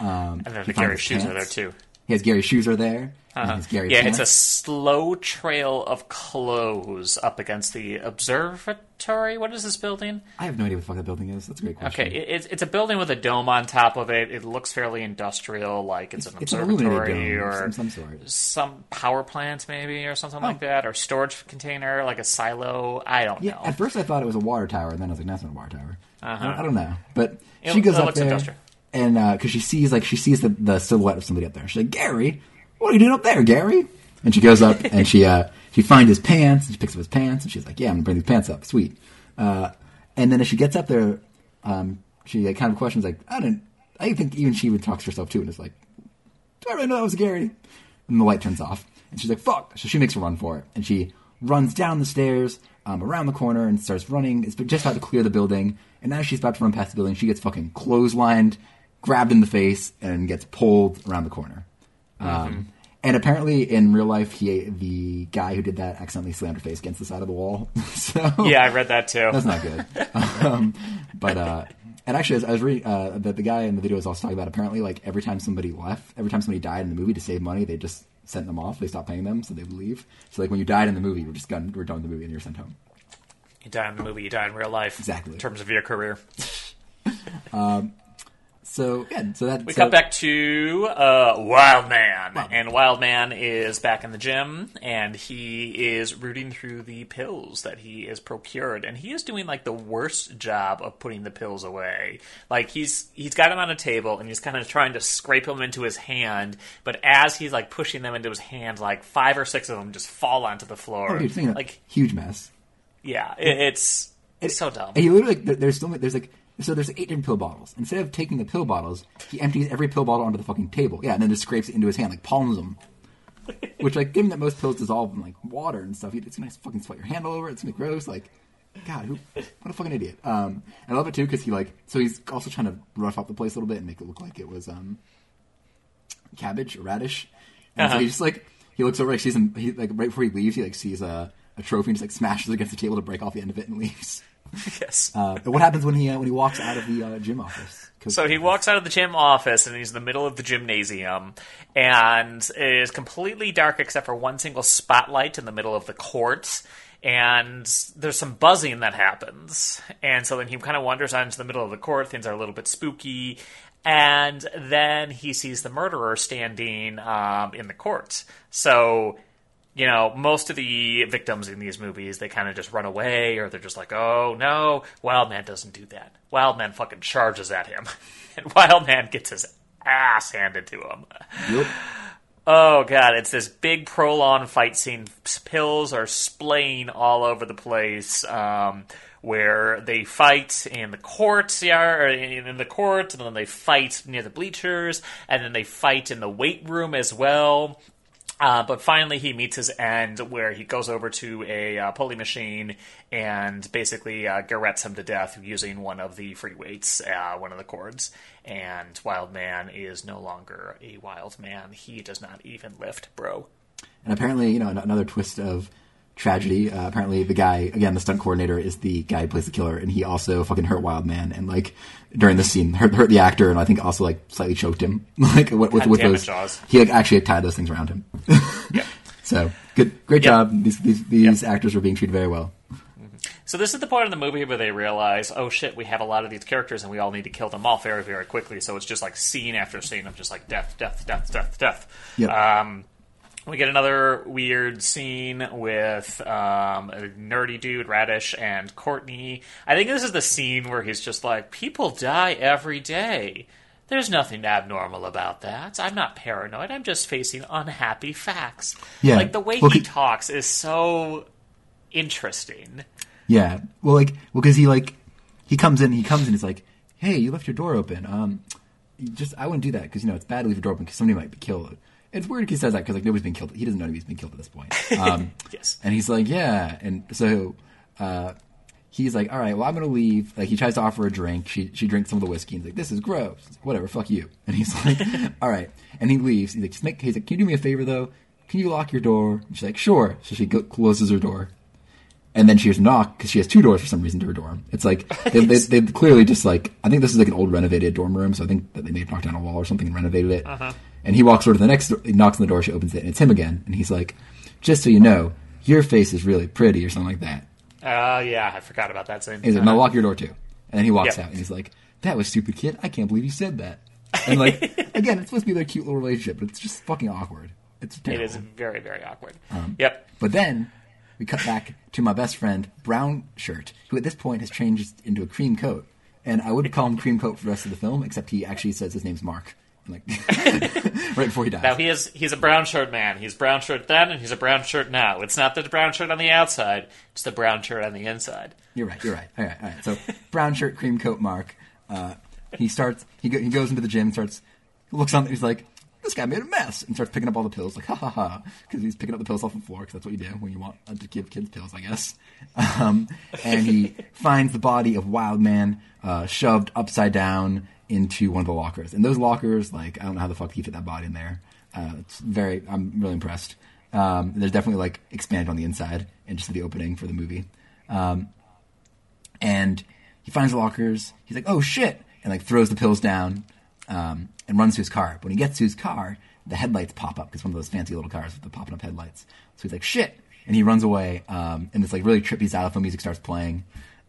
Um, And then the Gary shoes are there too. He has Gary's shoes are there. his uh-huh. Gary Yeah, it's a slow trail of clothes up against the observatory. What is this building? I have no idea what the fuck that building is. That's a great question. Okay, it, it's it's a building with a dome on top of it. It looks fairly industrial, like it's, an It's an observatory of or some, some sort. some power plant, maybe, or something Oh. like that, or storage container, like a silo. I don't Yeah, know. at first I thought it was a water tower, and then I was like, "That's not a water tower." I, uh-huh. I don't know, but It- she goes it up looks there, industrial. And because she sees like she sees the, the silhouette of somebody up there, she's like, "Gary, what are you doing up there, Gary?" And she goes up and she uh, she finds his pants, and she picks up his pants, and she's like, "Yeah, I'm gonna bring these pants up, sweet." Uh, And then as she gets up there, um, she like, kind of questions like, I didn't. I think even she even talks to herself too, and is like, "Do I really know that was Gary?" And the light turns off, and she's like, "Fuck!" So she makes a run for it, and she runs down the stairs, um, around the corner, and starts running. It's just about to clear the building, and as she's about to run past the building, she gets fucking clotheslined, grabbed in the face, and gets pulled around the corner. Um, and apparently, in real life, he the guy who did that accidentally slammed her face against the side of the wall. so Yeah, I read that too. that's not good. um, but uh, and actually, as I was reading, uh, the, the guy in the video was also talking about apparently like every time somebody left, every time somebody died in the movie to save money, they just sent them off. They stopped paying them, so they would leave. So like when you died in the movie, you're just done. We're done with the movie, and you're sent home. You die in the movie, you die in real life. Exactly. In terms of your career. So yeah, so that We so, cut back to uh, Wild Man, and Wild Man is back in the gym, and he is rooting through the pills that he is procured, and he is doing like the worst job of putting the pills away. Like he's he's got them on a table, and he's kind of trying to scrape them into his hand, but as he's like pushing them into his hand, like five or six of them just fall onto the floor. Oh, dude, like huge mess. yeah, it, it's it's so dumb. And he literally like, there- there's still there's like so there's eight different pill bottles. Instead of taking the pill bottles, he empties every pill bottle onto the fucking table. Yeah, and then just scrapes it into his hand, like palms them. Which, like, given that most pills dissolve in like water and stuff, it's gonna fucking sweat your hand all over. It's gonna be gross. Like, God, who? What a fucking idiot. Um, and I love it too because he like so he's also trying to rough up the place a little bit and make it look like it was um cabbage or radish. And so Uh-huh. he just like he looks over, like sees him. He like right before he leaves, he like sees a, a trophy and just like smashes it against the table to break off the end of it and leaves. yes. Uh, what happens when he uh, when he walks out of the uh, gym office? So he walks out of the gym office and he's in the middle of the gymnasium and it is completely dark except for one single spotlight in the middle of the court. And there's some buzzing that happens. And so then he kind of wanders out into the middle of the court. Things are a little bit spooky. And then he sees the murderer standing um, in the court. So you know, most of the victims in these movies, they kind of just run away or they're just like, oh no, Wildman doesn't do that. Wildman fucking charges at him. And Wildman gets his ass handed to him. Yep. Oh god, it's this big prolonged fight scene. Pills are splaying all over the place. Um, where they fight in the courtyard, or in in the court, and then they fight near the bleachers, and then they fight in the weight room as well. Uh, but finally, he meets his end where he goes over to a uh, pulley machine and basically uh, garrettes him to death using one of the free weights, uh, one of the cords. And Wild Man is no longer a wild man. He does not even lift, bro. And apparently, you know, another twist of tragedy. Uh, apparently, the guy again, the stunt coordinator, is the guy who plays the killer, and he also fucking hurt Wild Man, and like during the scene, hurt, hurt the actor, and I think also like slightly choked him, like with, with, with those. Jaws. He like actually tied those things around him. Yep. So good, great job. These these, these actors were being treated very well. So this is the point in the movie where they realize, oh shit, we have a lot of these characters and we all need to kill them all very, very quickly. So it's just like scene after scene of just like death, death, death, death, death. Yep. Um, we get another weird scene with um, a nerdy dude, Radish, and Courtney. I think this is the scene where he's just like, people die every day. There's nothing abnormal about that. I'm not paranoid. I'm just facing unhappy facts. Yeah. Like the way Well, he talks is so interesting. Yeah. Well, like, well, because he like he comes in, he comes in, he's like, "Hey, you left your door open. Um, just I wouldn't do that because you know it's bad to leave your door open because somebody might be killed." It's weird he says that because like nobody's been killed. He doesn't know anybody's been killed at this point. Um, Yes. and he's like, "Yeah," and so. uh He's like, all right, well, I'm gonna leave. Like, he tries to offer a drink. She she drinks some of the whiskey. And he's like, this is gross. Whatever, fuck you. And he's like, all right. And he leaves. He's like, just make. He's like, can you do me a favor though? Can you lock your door? And she's like, sure. So she go- closes her door and then she hears a knock because she has two doors for some reason to her dorm. It's like they, they, they clearly just like I think this is like an old renovated dorm room, so I think that they may have knocked down a wall or something and renovated it. And he walks over to the next, door, he knocks on the door, she opens it, and it's him again, and he's like, "Just so you know, your face is really pretty," or something like that. Uh, yeah, I forgot about that scene. He's like, "Now lock your door too," and then he walks Yeah. out, and he's like, "That was stupid, kid. I can't believe you said that." And like again, it's supposed to be their cute little relationship, but it's just fucking awkward. It's terrible. is very, very awkward. Um, yep. But then we cut back to my best friend, Brown Shirt, who at this point has changed into a cream coat. And I would call him cream coat for the rest of the film, except he actually says his name's Mark like right before he dies. Now he is he's a brown shirt man. He's brown shirt then, and he's a brown shirt now. It's not the brown shirt on the outside; it's the brown shirt on the inside. You're right. You're right. All right. All right. So brown shirt, cream coat, Mark. Uh, he starts. He go, he goes into the gym. Starts. Looks on. He's like, this guy made a mess, and starts picking up all the pills. Like, ha ha ha, because he's picking up the pills off the floor. Because that's what you do when you want uh, to give kids pills, I guess. Um, and he finds the body of Wild Man uh, shoved upside down into one of the lockers. And those lockers, like, I don't know how the fuck he fit that body in there. Uh, it's very. I'm really impressed. Um, there's definitely like expanded on the inside and just the opening for the movie. Um, and he finds the lockers. He's like, "Oh shit!" and like throws the pills down um, and runs to his car. But when he gets to his car, the headlights pop up because one of those fancy little cars with the popping up headlights. So he's like, "Shit!" and he runs away. Um, and this like really trippy xylophone music starts playing.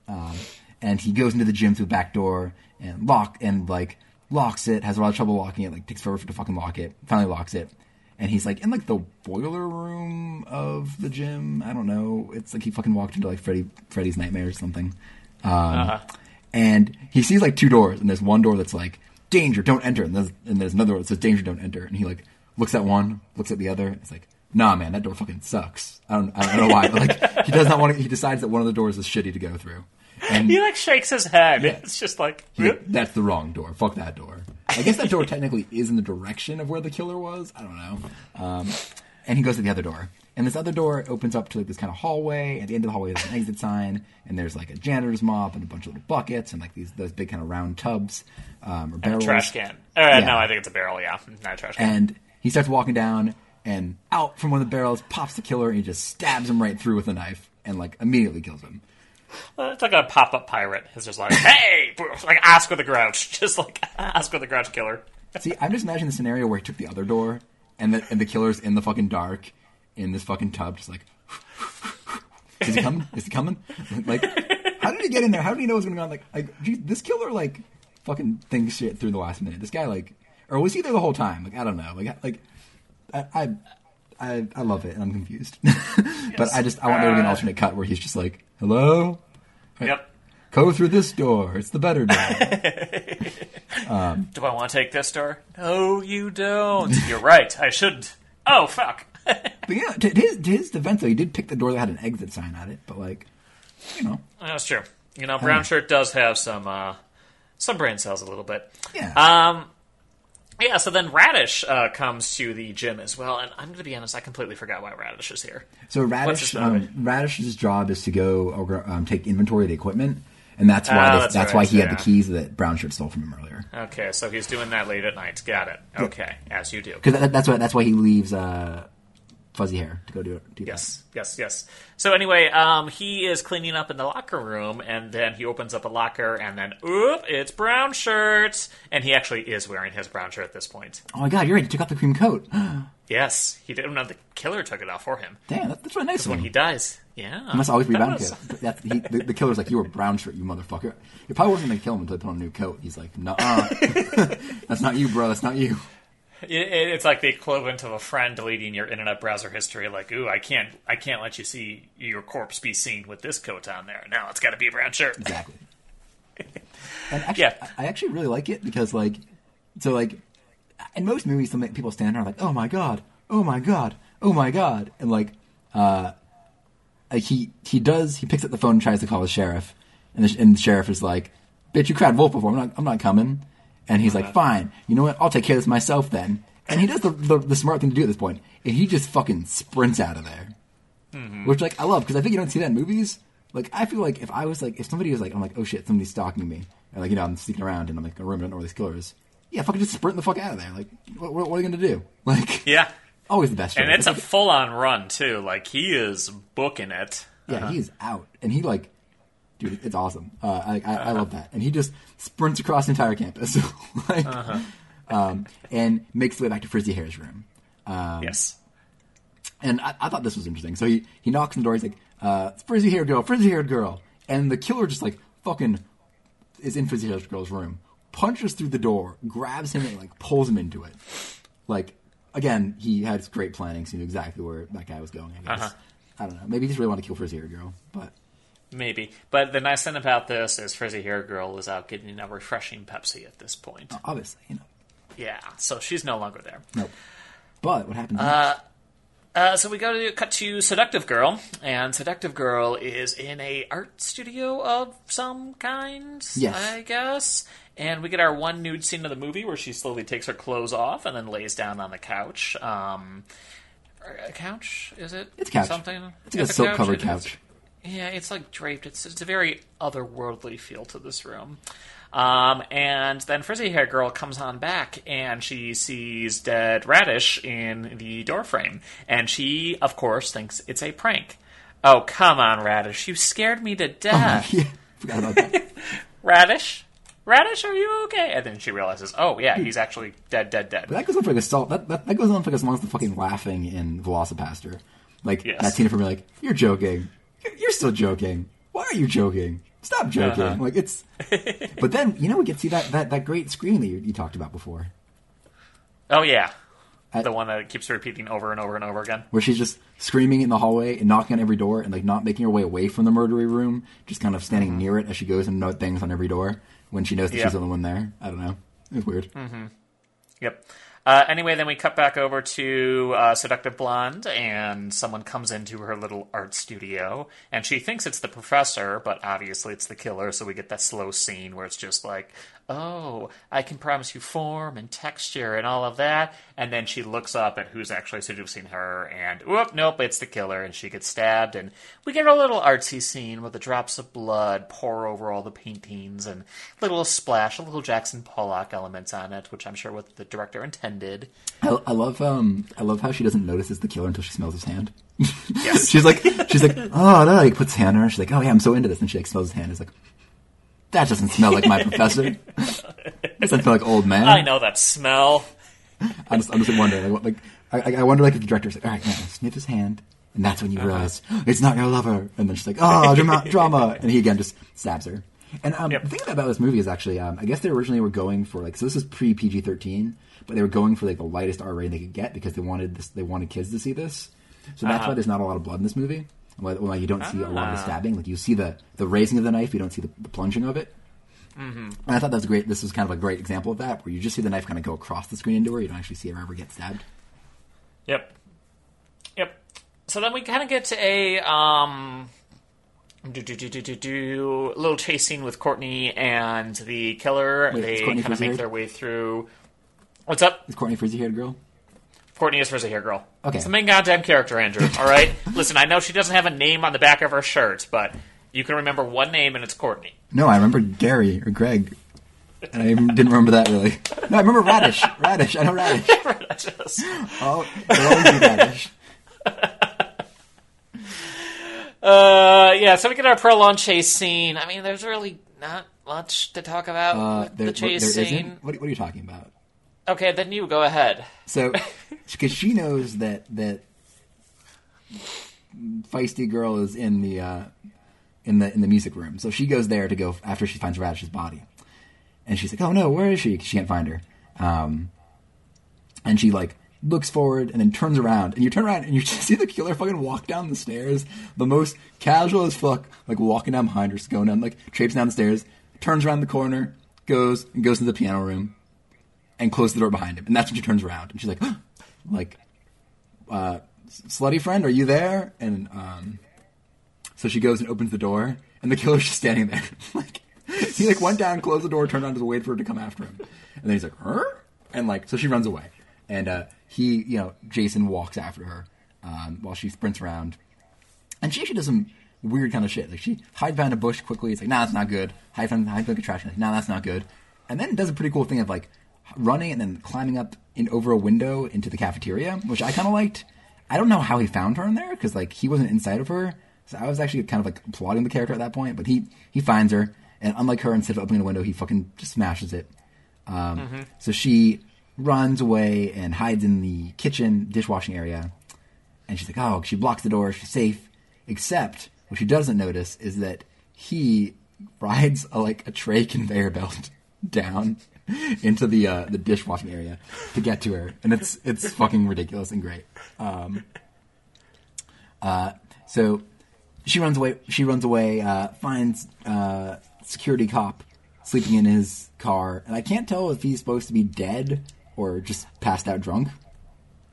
Um, and he goes into the gym through the back door and lock and like locks it. Has a lot of trouble locking it. Like takes forever to fucking lock it. Finally locks it. And he's like in like the boiler room of the gym. I don't know. It's like he fucking walked into like Freddy Freddy's nightmare or something. Um, And he sees like two doors, and there's one door that's like danger, don't enter, and there's, and there's another one that says danger, don't enter. And he like looks at one, looks at the other. It's like, nah, man, that door fucking sucks. I don't, I don't know why. Like he does not want to. He decides that one of the doors is shitty to go through. And He like shakes his head. Yeah. It's just like he- that's the wrong door. Fuck that door. I guess that door technically is in the direction of where the killer was. I don't know. Um, and he goes to the other door. And this other door opens up to like this kind of hallway. At the end of the hallway, there's an exit sign, and there's like a janitor's mop and a bunch of little buckets and like these those big kind of round tubs um, or barrels. trash can. Uh, Yeah. No, I think it's a barrel. Yeah, not a trash can. And he starts walking down, and out from one of the barrels pops the killer, and he just stabs him right through with a knife, and like immediately kills him. It's like a pop up pirate. It's just like, hey, like ask Oscar the Grouch, just like ask Oscar the Grouch killer. See, I'm just imagining the scenario where he took the other door, and the and the killer's in the fucking dark, in this fucking tub, just like, is he coming? Is he coming? Like, how did he get in there? How did he know what was going on? Like, like, geez, this killer like fucking thinks shit through the last minute. This guy like, or was he there the whole time? Like, I don't know. Like, like, I. I I, I love it, and I'm confused. but I just I want there to be an Uh, alternate cut where he's just like, "Hello, Yep. Go through this door. It's the better door." Do I want to take this door? No, you don't. You're right. I shouldn't. Oh fuck. But yeah, to his, to his defense, though, he did pick the door that had an exit sign on it. But like, you know, That's true. You know, brown shirt does have some uh, some brain cells a little bit. yeah. Um, yeah. So then Radish uh, comes to the gym as well, and I'm going to be honest, I completely forgot why Radish is here. so Radish, um, Radish's job is to go um, take inventory of the equipment, and that's why Ah, they, that's that's, right, why he had yeah. the keys that Brown Shirt stole from him earlier. Okay, so he's doing that late at night. Got it. Okay, as you do. Because that, that's why that's why he leaves uh, Fuzzy Hair to go do it. Do Yes, yes, yes. So anyway, um, he is cleaning up in the locker room, and then he opens up a locker, and then oop, it's brown shirt, and he actually is wearing his brown shirt at this point. Oh my God, you're right. He took off the cream coat. Yes, he didn't know the killer took it off for him Damn, that, that's really nice when he dies. Yeah, He must always be That brown was- coat. That, he, the, the killer's like, you were brown shirt, you motherfucker. He probably wasn't going to kill him until he put on a new coat. He's like, no, that's not you, bro. That's not you. It, it- it's like the equivalent of a friend deleting your internet browser history. Like, ooh, I can't, I can't let you see your corpse be seen with this coat on there. Now it's got to be a brown shirt. Exactly. And actually, Yeah. I actually really like it because, like, so like, in most movies, some people stand there and are like, "Oh my god, oh my god, oh my god," and like, uh, like he he does he picks up the phone and tries to call the sheriff, and the, and the sheriff is like, "Bitch, you cried wolf before. I'm not I'm not coming," and he's like, uh-huh. "Fine, you know what? I'll take care of this myself then." And he does the, the the smart thing to do at this point, and he just fucking sprints out of there. Mm-hmm. Which like I love because I think you don't see that in movies. Like I feel like if I was like if somebody was like I'm like oh shit somebody's stalking me and like you know I'm sneaking around and I'm like a room I don't know where this killer is. Yeah, fucking just sprint the fuck out of there. Like what, what, what are you gonna do? Like Yeah, always the best. and choice. it's a like, full on run too. Like he is booking it. yeah uh-huh. he is out and he like dude it's awesome. Uh, I, I, I Uh-huh. love that and he just sprints across the entire campus like Uh-huh. um, and makes the way back to Frizzy Hair's room. Um, yes. And I, I thought this was interesting. So he, he knocks on the door. He's like, uh, frizzy haired girl, frizzy haired girl. And the killer just like fucking is in frizzy haired girl's room, punches through the door, grabs him, and like pulls him into it. Like, again, he had great planning, so he knew exactly where that guy was going, I guess. Uh-huh. I don't know. Maybe he just really wanted to kill frizzy haired girl. But Maybe. But the nice thing about this is Frizzy Hair Girl is out getting a refreshing Pepsi at this point. obviously, you know. Yeah, so she's no longer there. Nope. But what happened next? Uh, so we go to cut to Seductive Girl, and Seductive Girl is in a art studio of some kind. Yes. I guess. And we get our one nude scene of the movie where she slowly takes her clothes off and then lays down on the couch. Um, or a couch? Is it? It's a couch. Something. It's a silk covered It is. couch. Yeah, it's like draped. It's it's a very otherworldly feel to this room. Um, and then frizzy hair girl comes on back and she sees dead radish in the doorframe, and she of course thinks it's a prank. Oh come on, radish! You scared me to death. yeah, forgot about that. Radish, radish, are you okay? And then she realizes, oh yeah, he's actually dead, dead, dead. But that goes on for like a salt. That, that, that goes on for like as long as the fucking laughing in VelociPastor. Like Yes. that scene me, like you're joking. You're, still joking. Why are you joking? Stop joking. Uh-huh. Like it's. but then you know we get to see that that, that great screen that you, you talked about before, Oh yeah, I- the one that keeps repeating over and over and over again. where she's just screaming in the hallway and knocking on every door and like not making her way away from the murdery room, just kind of standing near it as she goes and note things on every door when she knows that Yeah. she's the only one there. I don't know. It's weird. Mm-hmm. Yep. Uh, anyway, then we cut back over to uh, Seductive Blonde, and someone comes into her little art studio, and she thinks it's the professor, but obviously it's the killer, so we get that slow scene where it's just like, oh, I can promise you form and texture and all of that, and then she looks up at who's actually seducing her, and whoop, nope, it's the killer, and she gets stabbed, and we get a little artsy scene where the drops of blood pour over all the paintings, and a little splash, a little Jackson Pollock elements on it, which I'm sure what the director intended. I, I love um I love how she doesn't notice it's the killer until she smells his hand. Yes. she's like she's like oh no like puts his hand on her. She's like oh yeah I'm so into this. And she like smells his hand. Is like that doesn't smell like my professor. Doesn't smell like old man. I know that smell. I'm just I'm just wondering like, what, like I, I wonder like if the director's like all right now sniff his hand and that's when you realize it's not your lover. And then she's like oh drama drama. And he again just stabs her. And um, Yep. the thing about this movie is actually um, I guess they originally were going for like so this is pre PG thirteen but they were going for like the lightest R rating they could get because they wanted this they wanted kids to see this so that's why there's not a lot of blood in this movie why, why you don't see a lot of the Ah. stabbing like you see the the raising of the knife you don't see the, the plunging of it and I thought that was great. This was kind of a great example of that, where you just see the knife kind of go across the screen into her. You don't actually see her ever get stabbed. Yep. Yep. So then we kind of get to a um do, do, do, do, do, do, little chase scene with Courtney and the killer. Wait, they kind of make their way through. What's up? Is Courtney frizzy haired girl? Courtney is frizzy hair girl. Okay. It's the main goddamn character, Andrew. All right. Listen, I know she doesn't have a name on the back of her shirt, but you can remember one name, and it's Courtney. No, I remember Gary or Greg, and I didn't remember that really. No, I remember Radish. Radish. I know Radish. Just- Oh, it'll always be Radish. uh, yeah. So we get our prolonged chase scene. I mean, there's really not much to talk about Uh, with there, the chase there scene. What, what are you talking about? Okay, then you go ahead. So, because she knows that that feisty girl is in the uh, in the in the music room, so she goes there to go after she finds Radish's body, and she's like, "Oh no, where is she? She can't find her, um, and she like looks forward and then turns around, and you turn around and you just see the killer fucking walk down the stairs, the most casual as fuck, like walking down behind her, just going down like traipsing down the stairs, turns around the corner, goes and goes to the piano room, and closes the door behind him. And that's when she turns around and she's like, like, uh, slutty friend, are you there? And um, so she goes and opens the door, and the killer's just standing there. like he like went down, closed the door, turned around, just waited for her to come after him. And then he's like, her? And like, so she runs away, and uh, he, you know, Jason walks after her um, while she sprints around. And she actually does some weird kind of shit. Like she hides behind a bush quickly. It's like, nah, that's not good. Hide behind, hide behind a trash can. Like, nah, that's not good. And then does a pretty cool thing of like running and then climbing up in over a window into the cafeteria, which I kind of liked. I don't know how he found her in there because like he wasn't inside of her. So I was actually kind of like applauding the character at that point. But he he finds her, and unlike her, instead of opening the window, he fucking just smashes it. Um, So she runs away and hides in the kitchen dishwashing area and she's like, oh, she blocks the door, she's safe. Except what she doesn't notice is that he rides a, like a tray conveyor belt down into the uh, the dishwashing area to get to her, and it's it's fucking ridiculous and great. Um, uh, so she runs away. She runs away. Uh, finds uh, security cop sleeping in his car, and I can't tell if he's supposed to be dead or just passed out drunk?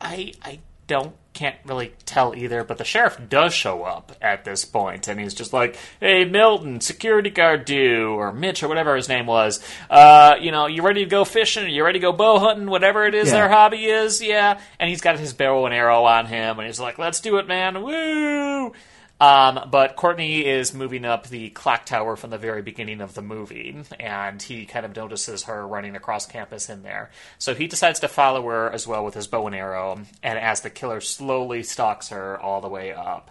I I don't can't really tell either, but the sheriff does show up at this point, and he's just like, "Hey, Milton, security guard due, or Mitch, or whatever his name was. Uh, you know, you ready to go fishing? You ready to go bow hunting? Whatever it is Yeah. their hobby is, yeah." And he's got his bow and arrow on him, and he's like, "Let's do it, man! Woo!" Um, but Courtney is moving up the clock tower from the very beginning of the movie, and he kind of notices her running across campus in there. So he decides to follow her as well with his bow and arrow, and as the killer slowly stalks her all the way up.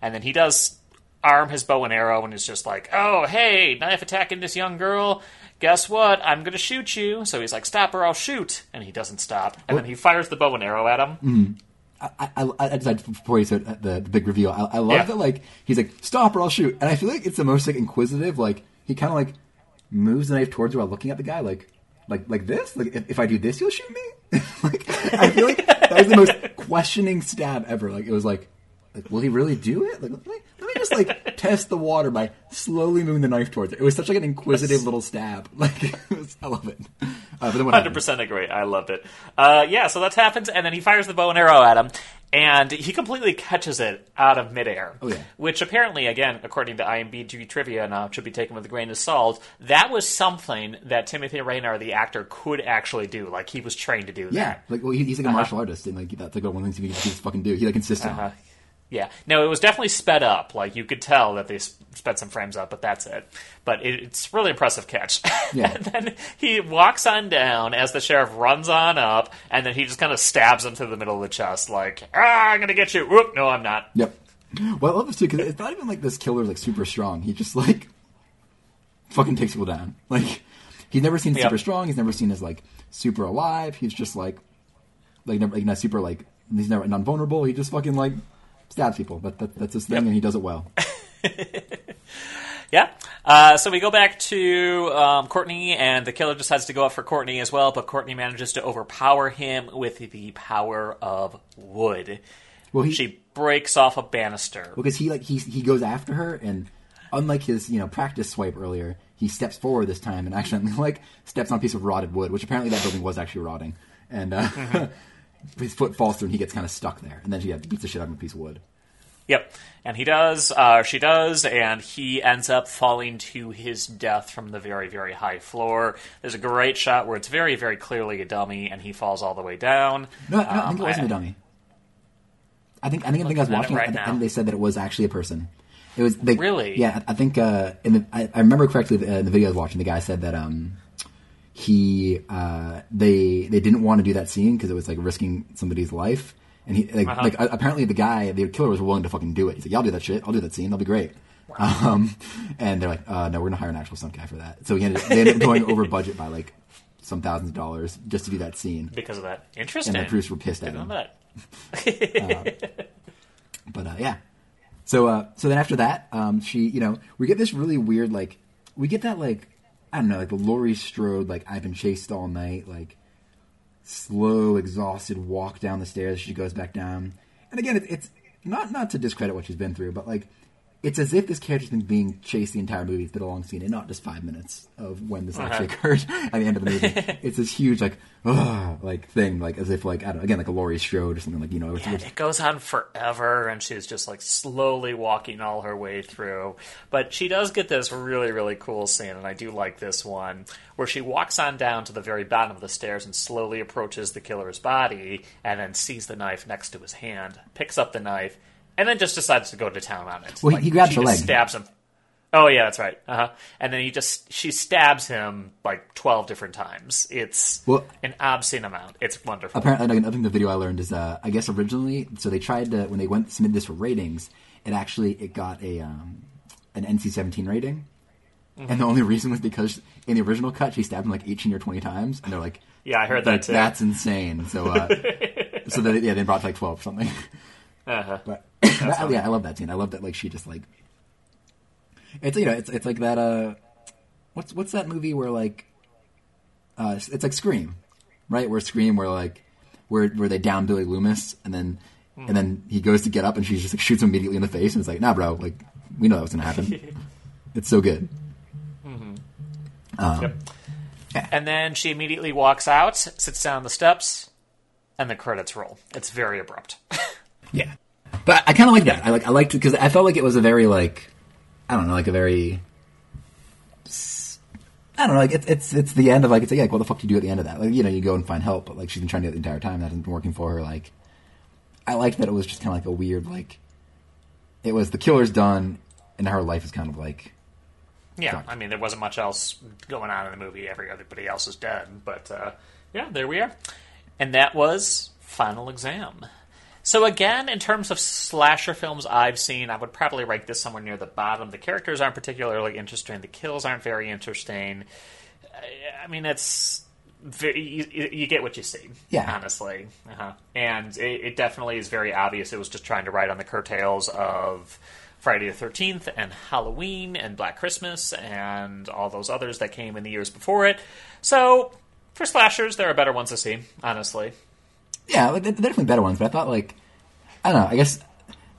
And then he does arm his bow and arrow and is just like, oh, hey, knife attacking this young girl. Guess what? I'm going to shoot you. So he's like, stop or I'll shoot. And he doesn't stop. And then he fires the bow and arrow at him. I, I, I decided before you said uh, the, the big reveal. I, I love Yeah. that like he's like stop or I'll shoot, and I feel like it's the most like inquisitive. Like he kind of like moves the knife towards her while looking at the guy, like like like this. Like if, if I do this, you'll shoot me. like I feel like that was the most questioning stab ever. Like it was like like will he really do it? Like let me, let me just like test the water by slowly moving the knife towards it. It was such like an inquisitive little stab. Like it was, I love it. Uh, but then what Hundred happened? percent agree. I loved it. Uh, yeah, so that happens, and then he fires the bow and arrow at him, and he completely catches it out of midair. Oh, yeah. Which apparently, again, according to IMDb trivia, now should be taken with a grain of salt. That was something that Timothy Raynor, the actor, could actually do. Like he was trained to do Yeah, that. like well, he's like a martial artist, and like that's like one of the things he can just fucking do. He like insists on. Uh, yeah. No, it was definitely sped up. Like you could tell that they sped some frames up, but that's it. But it, it's really impressive catch. Yeah. and then he walks on down as the sheriff runs on up, and then he just kind of stabs him through the middle of the chest, like, "Ah, I'm gonna get you." Whoop! No, I'm not. Yep. Well, I love this too because it's not even like this killer's like super strong. He just like fucking takes people down. Like he's never seen Yep. super strong. He's never seen as like super alive. He's just like like never like not super like he's never non vulnerable. He just fucking like stabs people. That, that that's his thing, Yep. and he does it well. Yeah. Uh, so we go back to um, Courtney, and the killer decides to go up for Courtney as well, but Courtney manages to overpower him with the power of wood. Well, he She breaks off a banister. because he like he he goes after her, and unlike his you know practice swipe earlier, he steps forward this time and accidentally like steps on a piece of rotted wood, which apparently that building was actually rotting, and uh, Mm-hmm. his foot falls through and he gets kind of stuck there, and then she yeah, beats the shit out of a piece of wood. Yep. And he does, uh, she does, and he ends up falling to his death from the very, very high floor. There's a great shot where it's very, very clearly a dummy, and he falls all the way down. No, no I think it Um, wasn't I- a dummy. I think I think I think I was Looking at it watching it, right and, and they said that it was actually a person. It was they, Really? Yeah, I I think uh, in the, I, I remember correctly uh, in the video I was watching. The guy said that um, he uh, they they didn't want to do that scene because it was like risking somebody's life, and he like Uh-huh. like uh, apparently the guy the killer was willing to fucking do it. He's like, "Yeah, I'll do that shit. I'll do that scene. That'll be great." Um, and they're like, uh, "No, we're gonna hire an actual stunt guy for that." So he ended, they ended up going over budget by like some thousands of dollars just to do that scene. Because of that. Interesting. And the producers were pissed at him. that. But uh, yeah, so uh, so then after that, um, she you know we get this really weird like we get that like I don't know like the Laurie Strode like I've been chased all night like slow exhausted walk down the stairs. She goes back down, and again it, it's not not to discredit what she's been through, but like. It's as if this character's been being chased the entire movie. It's been a long scene, and not just five minutes of when this uh-huh. actually occurred at the end of the movie. it's this huge, like, ugh, like thing, like as if, like, I don't know, again, like a Laurie Strode or something, like you know, it's, Yeah, it's- it goes on forever, and she's just like slowly walking all her way through. But she does get this really, really cool scene, and I do like this one, where she walks on down to the very bottom of the stairs and slowly approaches the killer's body, and then sees the knife next to his hand, picks up the knife, and then just decides to go to town on it. Well, he- he grabs just leg. stabs him. Oh yeah, that's right. Uh huh. And then he just she stabs him like twelve different times. It's Well- an obscene amount. It's wonderful. apparently I think the video I learned is uh, I guess originally so they tried to when they went submitted this for ratings it actually it got a um, an NC-17 rating Mm-hmm. and the only reason was because in the original cut she stabbed him like 18 or 20 times and they're like Yeah, I heard that like, too. that's insane so uh, so they, yeah they brought like 12 or something Uh-huh. but yeah I love that scene I love that like she just like it's you know it's it's like that uh what's what's that movie where like uh it's, it's like Scream right where Scream where like where where they down Billy Loomis and then and then he goes to get up and she just like shoots him immediately in the face and it's like nah bro like we know that was gonna happen it's so good Yep. Yeah. And then she immediately walks out, sits down on the steps, and the credits roll. It's very abrupt. Yeah, but I kind of like that. I like I liked it because I felt like it was a very like I don't know, like a very I don't know, like it's it's it's the end of like it's like, yeah, what the fuck do you do at the end of that? Like you know, you go and find help, but like she's been trying to do it the entire time. That hasn't been working for her. Like I liked that it was just kind of like a weird like it was the killer's done, and her life is kind of like yeah. I mean, there wasn't much else going on in the movie. Every everybody else is dead, but uh, yeah, there we are. And that was Final Exam. So again, in terms of slasher films I've seen, I would probably rank this somewhere near the bottom. The characters aren't particularly interesting. The kills aren't very interesting. I- mean, it's very, you, you get what you see. Yeah. honestly, uh-huh. and it, it definitely is very obvious. It was just trying to ride on the curtails of Friday the Thirteenth and Halloween and Black Christmas and all those others that came in the years before it. So for slashers, there are better ones to see. Honestly, yeah, like, they're definitely better ones. But I thought like I don't know. I guess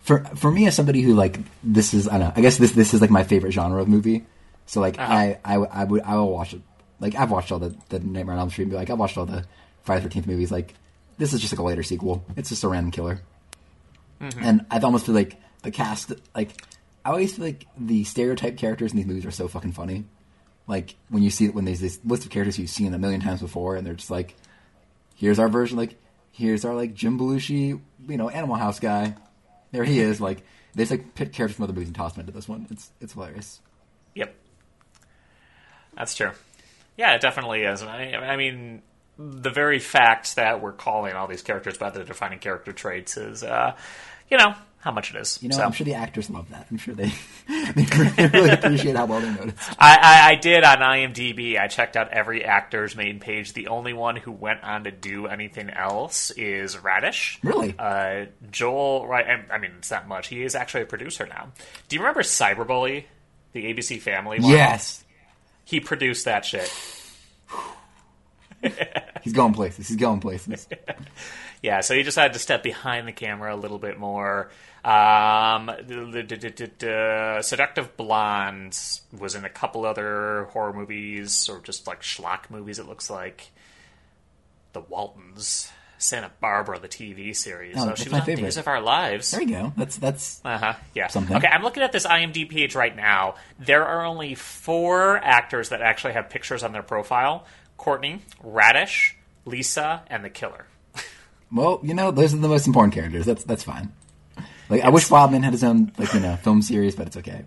for for me as somebody who like this is I don't know. I guess this this is like my favorite genre of movie. So like Uh-huh. I, I I would I will watch it. Like I've watched all the the Nightmare on Elm Street. Like I've watched all the Friday Thirteenth movies. Like this is just like a later sequel. It's just a random killer. And I've almost feel like the cast like I always feel like the stereotype characters in these movies are so fucking funny. Like when you see when there's this list of characters you've seen a million times before, and they're just like, here's our version. Like here's our like Jim Belushi, you know, Animal House guy. There he is. Like they just like pick characters from other movies and toss them into this one. It's it's hilarious. Yep. That's true. Yeah, it definitely is. I, mean, the very fact that we're calling all these characters by their defining character traits is, uh, you know, how much it is. You know, So- I'm sure the actors love that. I'm sure they they really appreciate how well they noticed. I, I, I did on IMDb. I checked out every actor's main page. The only one who went on to do anything else is Radish. Really? Uh, Joel, right? I, I mean, it's not much. He is actually a producer now. Do you remember Cyberbully, the ABC Family one? Yes, He produced that shit. he's going places. He's going places. Yeah, so he just had to step behind the camera a little bit more. Um, Seductive Blonde was in a couple other horror movies, or just like schlock movies, it looks like. The Waltons, Santa Barbara, the TV series. Oh, that's she was on favorite. Days of Our Lives. There you go. That's that's Uh huh. Yeah. Something. Okay, I'm looking at this IMDb page right now. There are only four actors that actually have pictures on their profile: Courtney, Radish, Lisa, and the Killer. Well, you know, those are the most important characters. That's that's fine. Like I wish Wildman had his own like you know film series, but it's okay.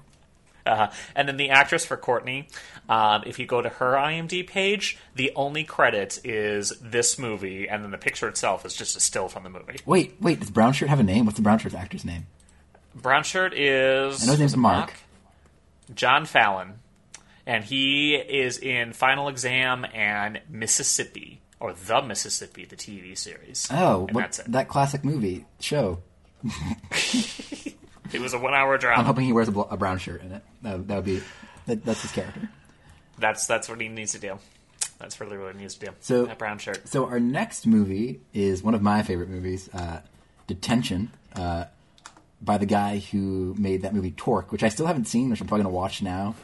Uh, and then the actress for Courtney, um, if you go to her IMDb page, the only credit is this movie, and then the picture itself is just a still from the movie. Wait, wait. Does Brown Shirt have a name? What's the Brown Shirt's actor's name? Brown shirt is I know his name's it Mark. John Fallon, and he is in Final Exam and Mississippi, or The Mississippi, the TV series. Oh, and what, that's it. that classic movie show. It was a one-hour drama. I'm hoping he wears a, bl- a brown shirt in it. That, that would be that, that's his character. That's that's what he needs to do. That's really what he needs to do. So- that brown shirt. So our next movie is one of my favorite movies, uh, Detention, uh, by the guy who made that movie Torque, which I still haven't seen, which I'm probably going to watch now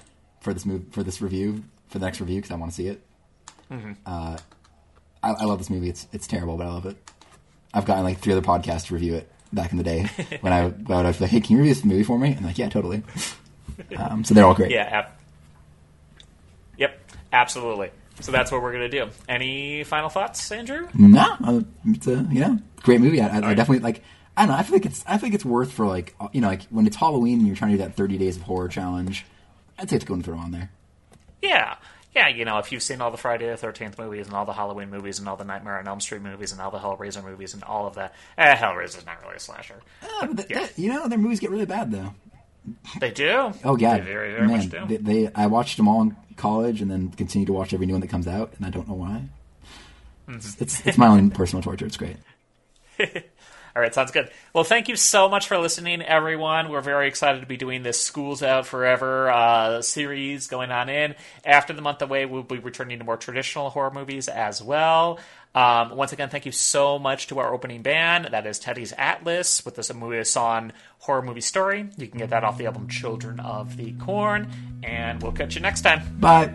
for this move for this review for the next review because I want to see it. Uh, I, I love this movie. It's it's terrible, but I love it. I've gotten like three other podcasts to review it back in the day when I when I was like, "Hey, can you review this movie for me?" And I'm like, "Yeah, totally." Um, so they're all great. Yeah. Ab- yep. Absolutely. So that's what we're gonna do. Any final thoughts, Andrew? No, uh, it's a you know great movie. I, I, I definitely like. I don't know. I feel like it's. I think it's worth for like you know like when it's Halloween and you're trying to do that 30 days of horror challenge. I'd say it's going to throw on there. Yeah. Yeah, you know, if you've seen all the Friday the Thirteenth movies and all the Halloween movies and all the Nightmare on Elm Street movies and all the Hellraiser movies and all of that, eh, Hellraiser's not really a slasher. Uh, but Yeah. that- you know their movies get really bad though. They do. Oh god, they very, very man. much do. They, they I watched them all in college and then continue to watch every new one that comes out, and I don't know why. Mm-hmm. It's, it's it's my own personal torture. It's great. All right, sounds good. Well, thank you so much for listening, everyone. We're very excited to be doing this Schools Out Forever uh, series going on in. After the month away, we'll be returning to more traditional horror movies as well. Um, once again, thank you so much to our opening band. That is Teddy's Atlas with this movie song Horror Movie Story. You can get that off the album Children of the Corn. And we'll catch you next time. Bye.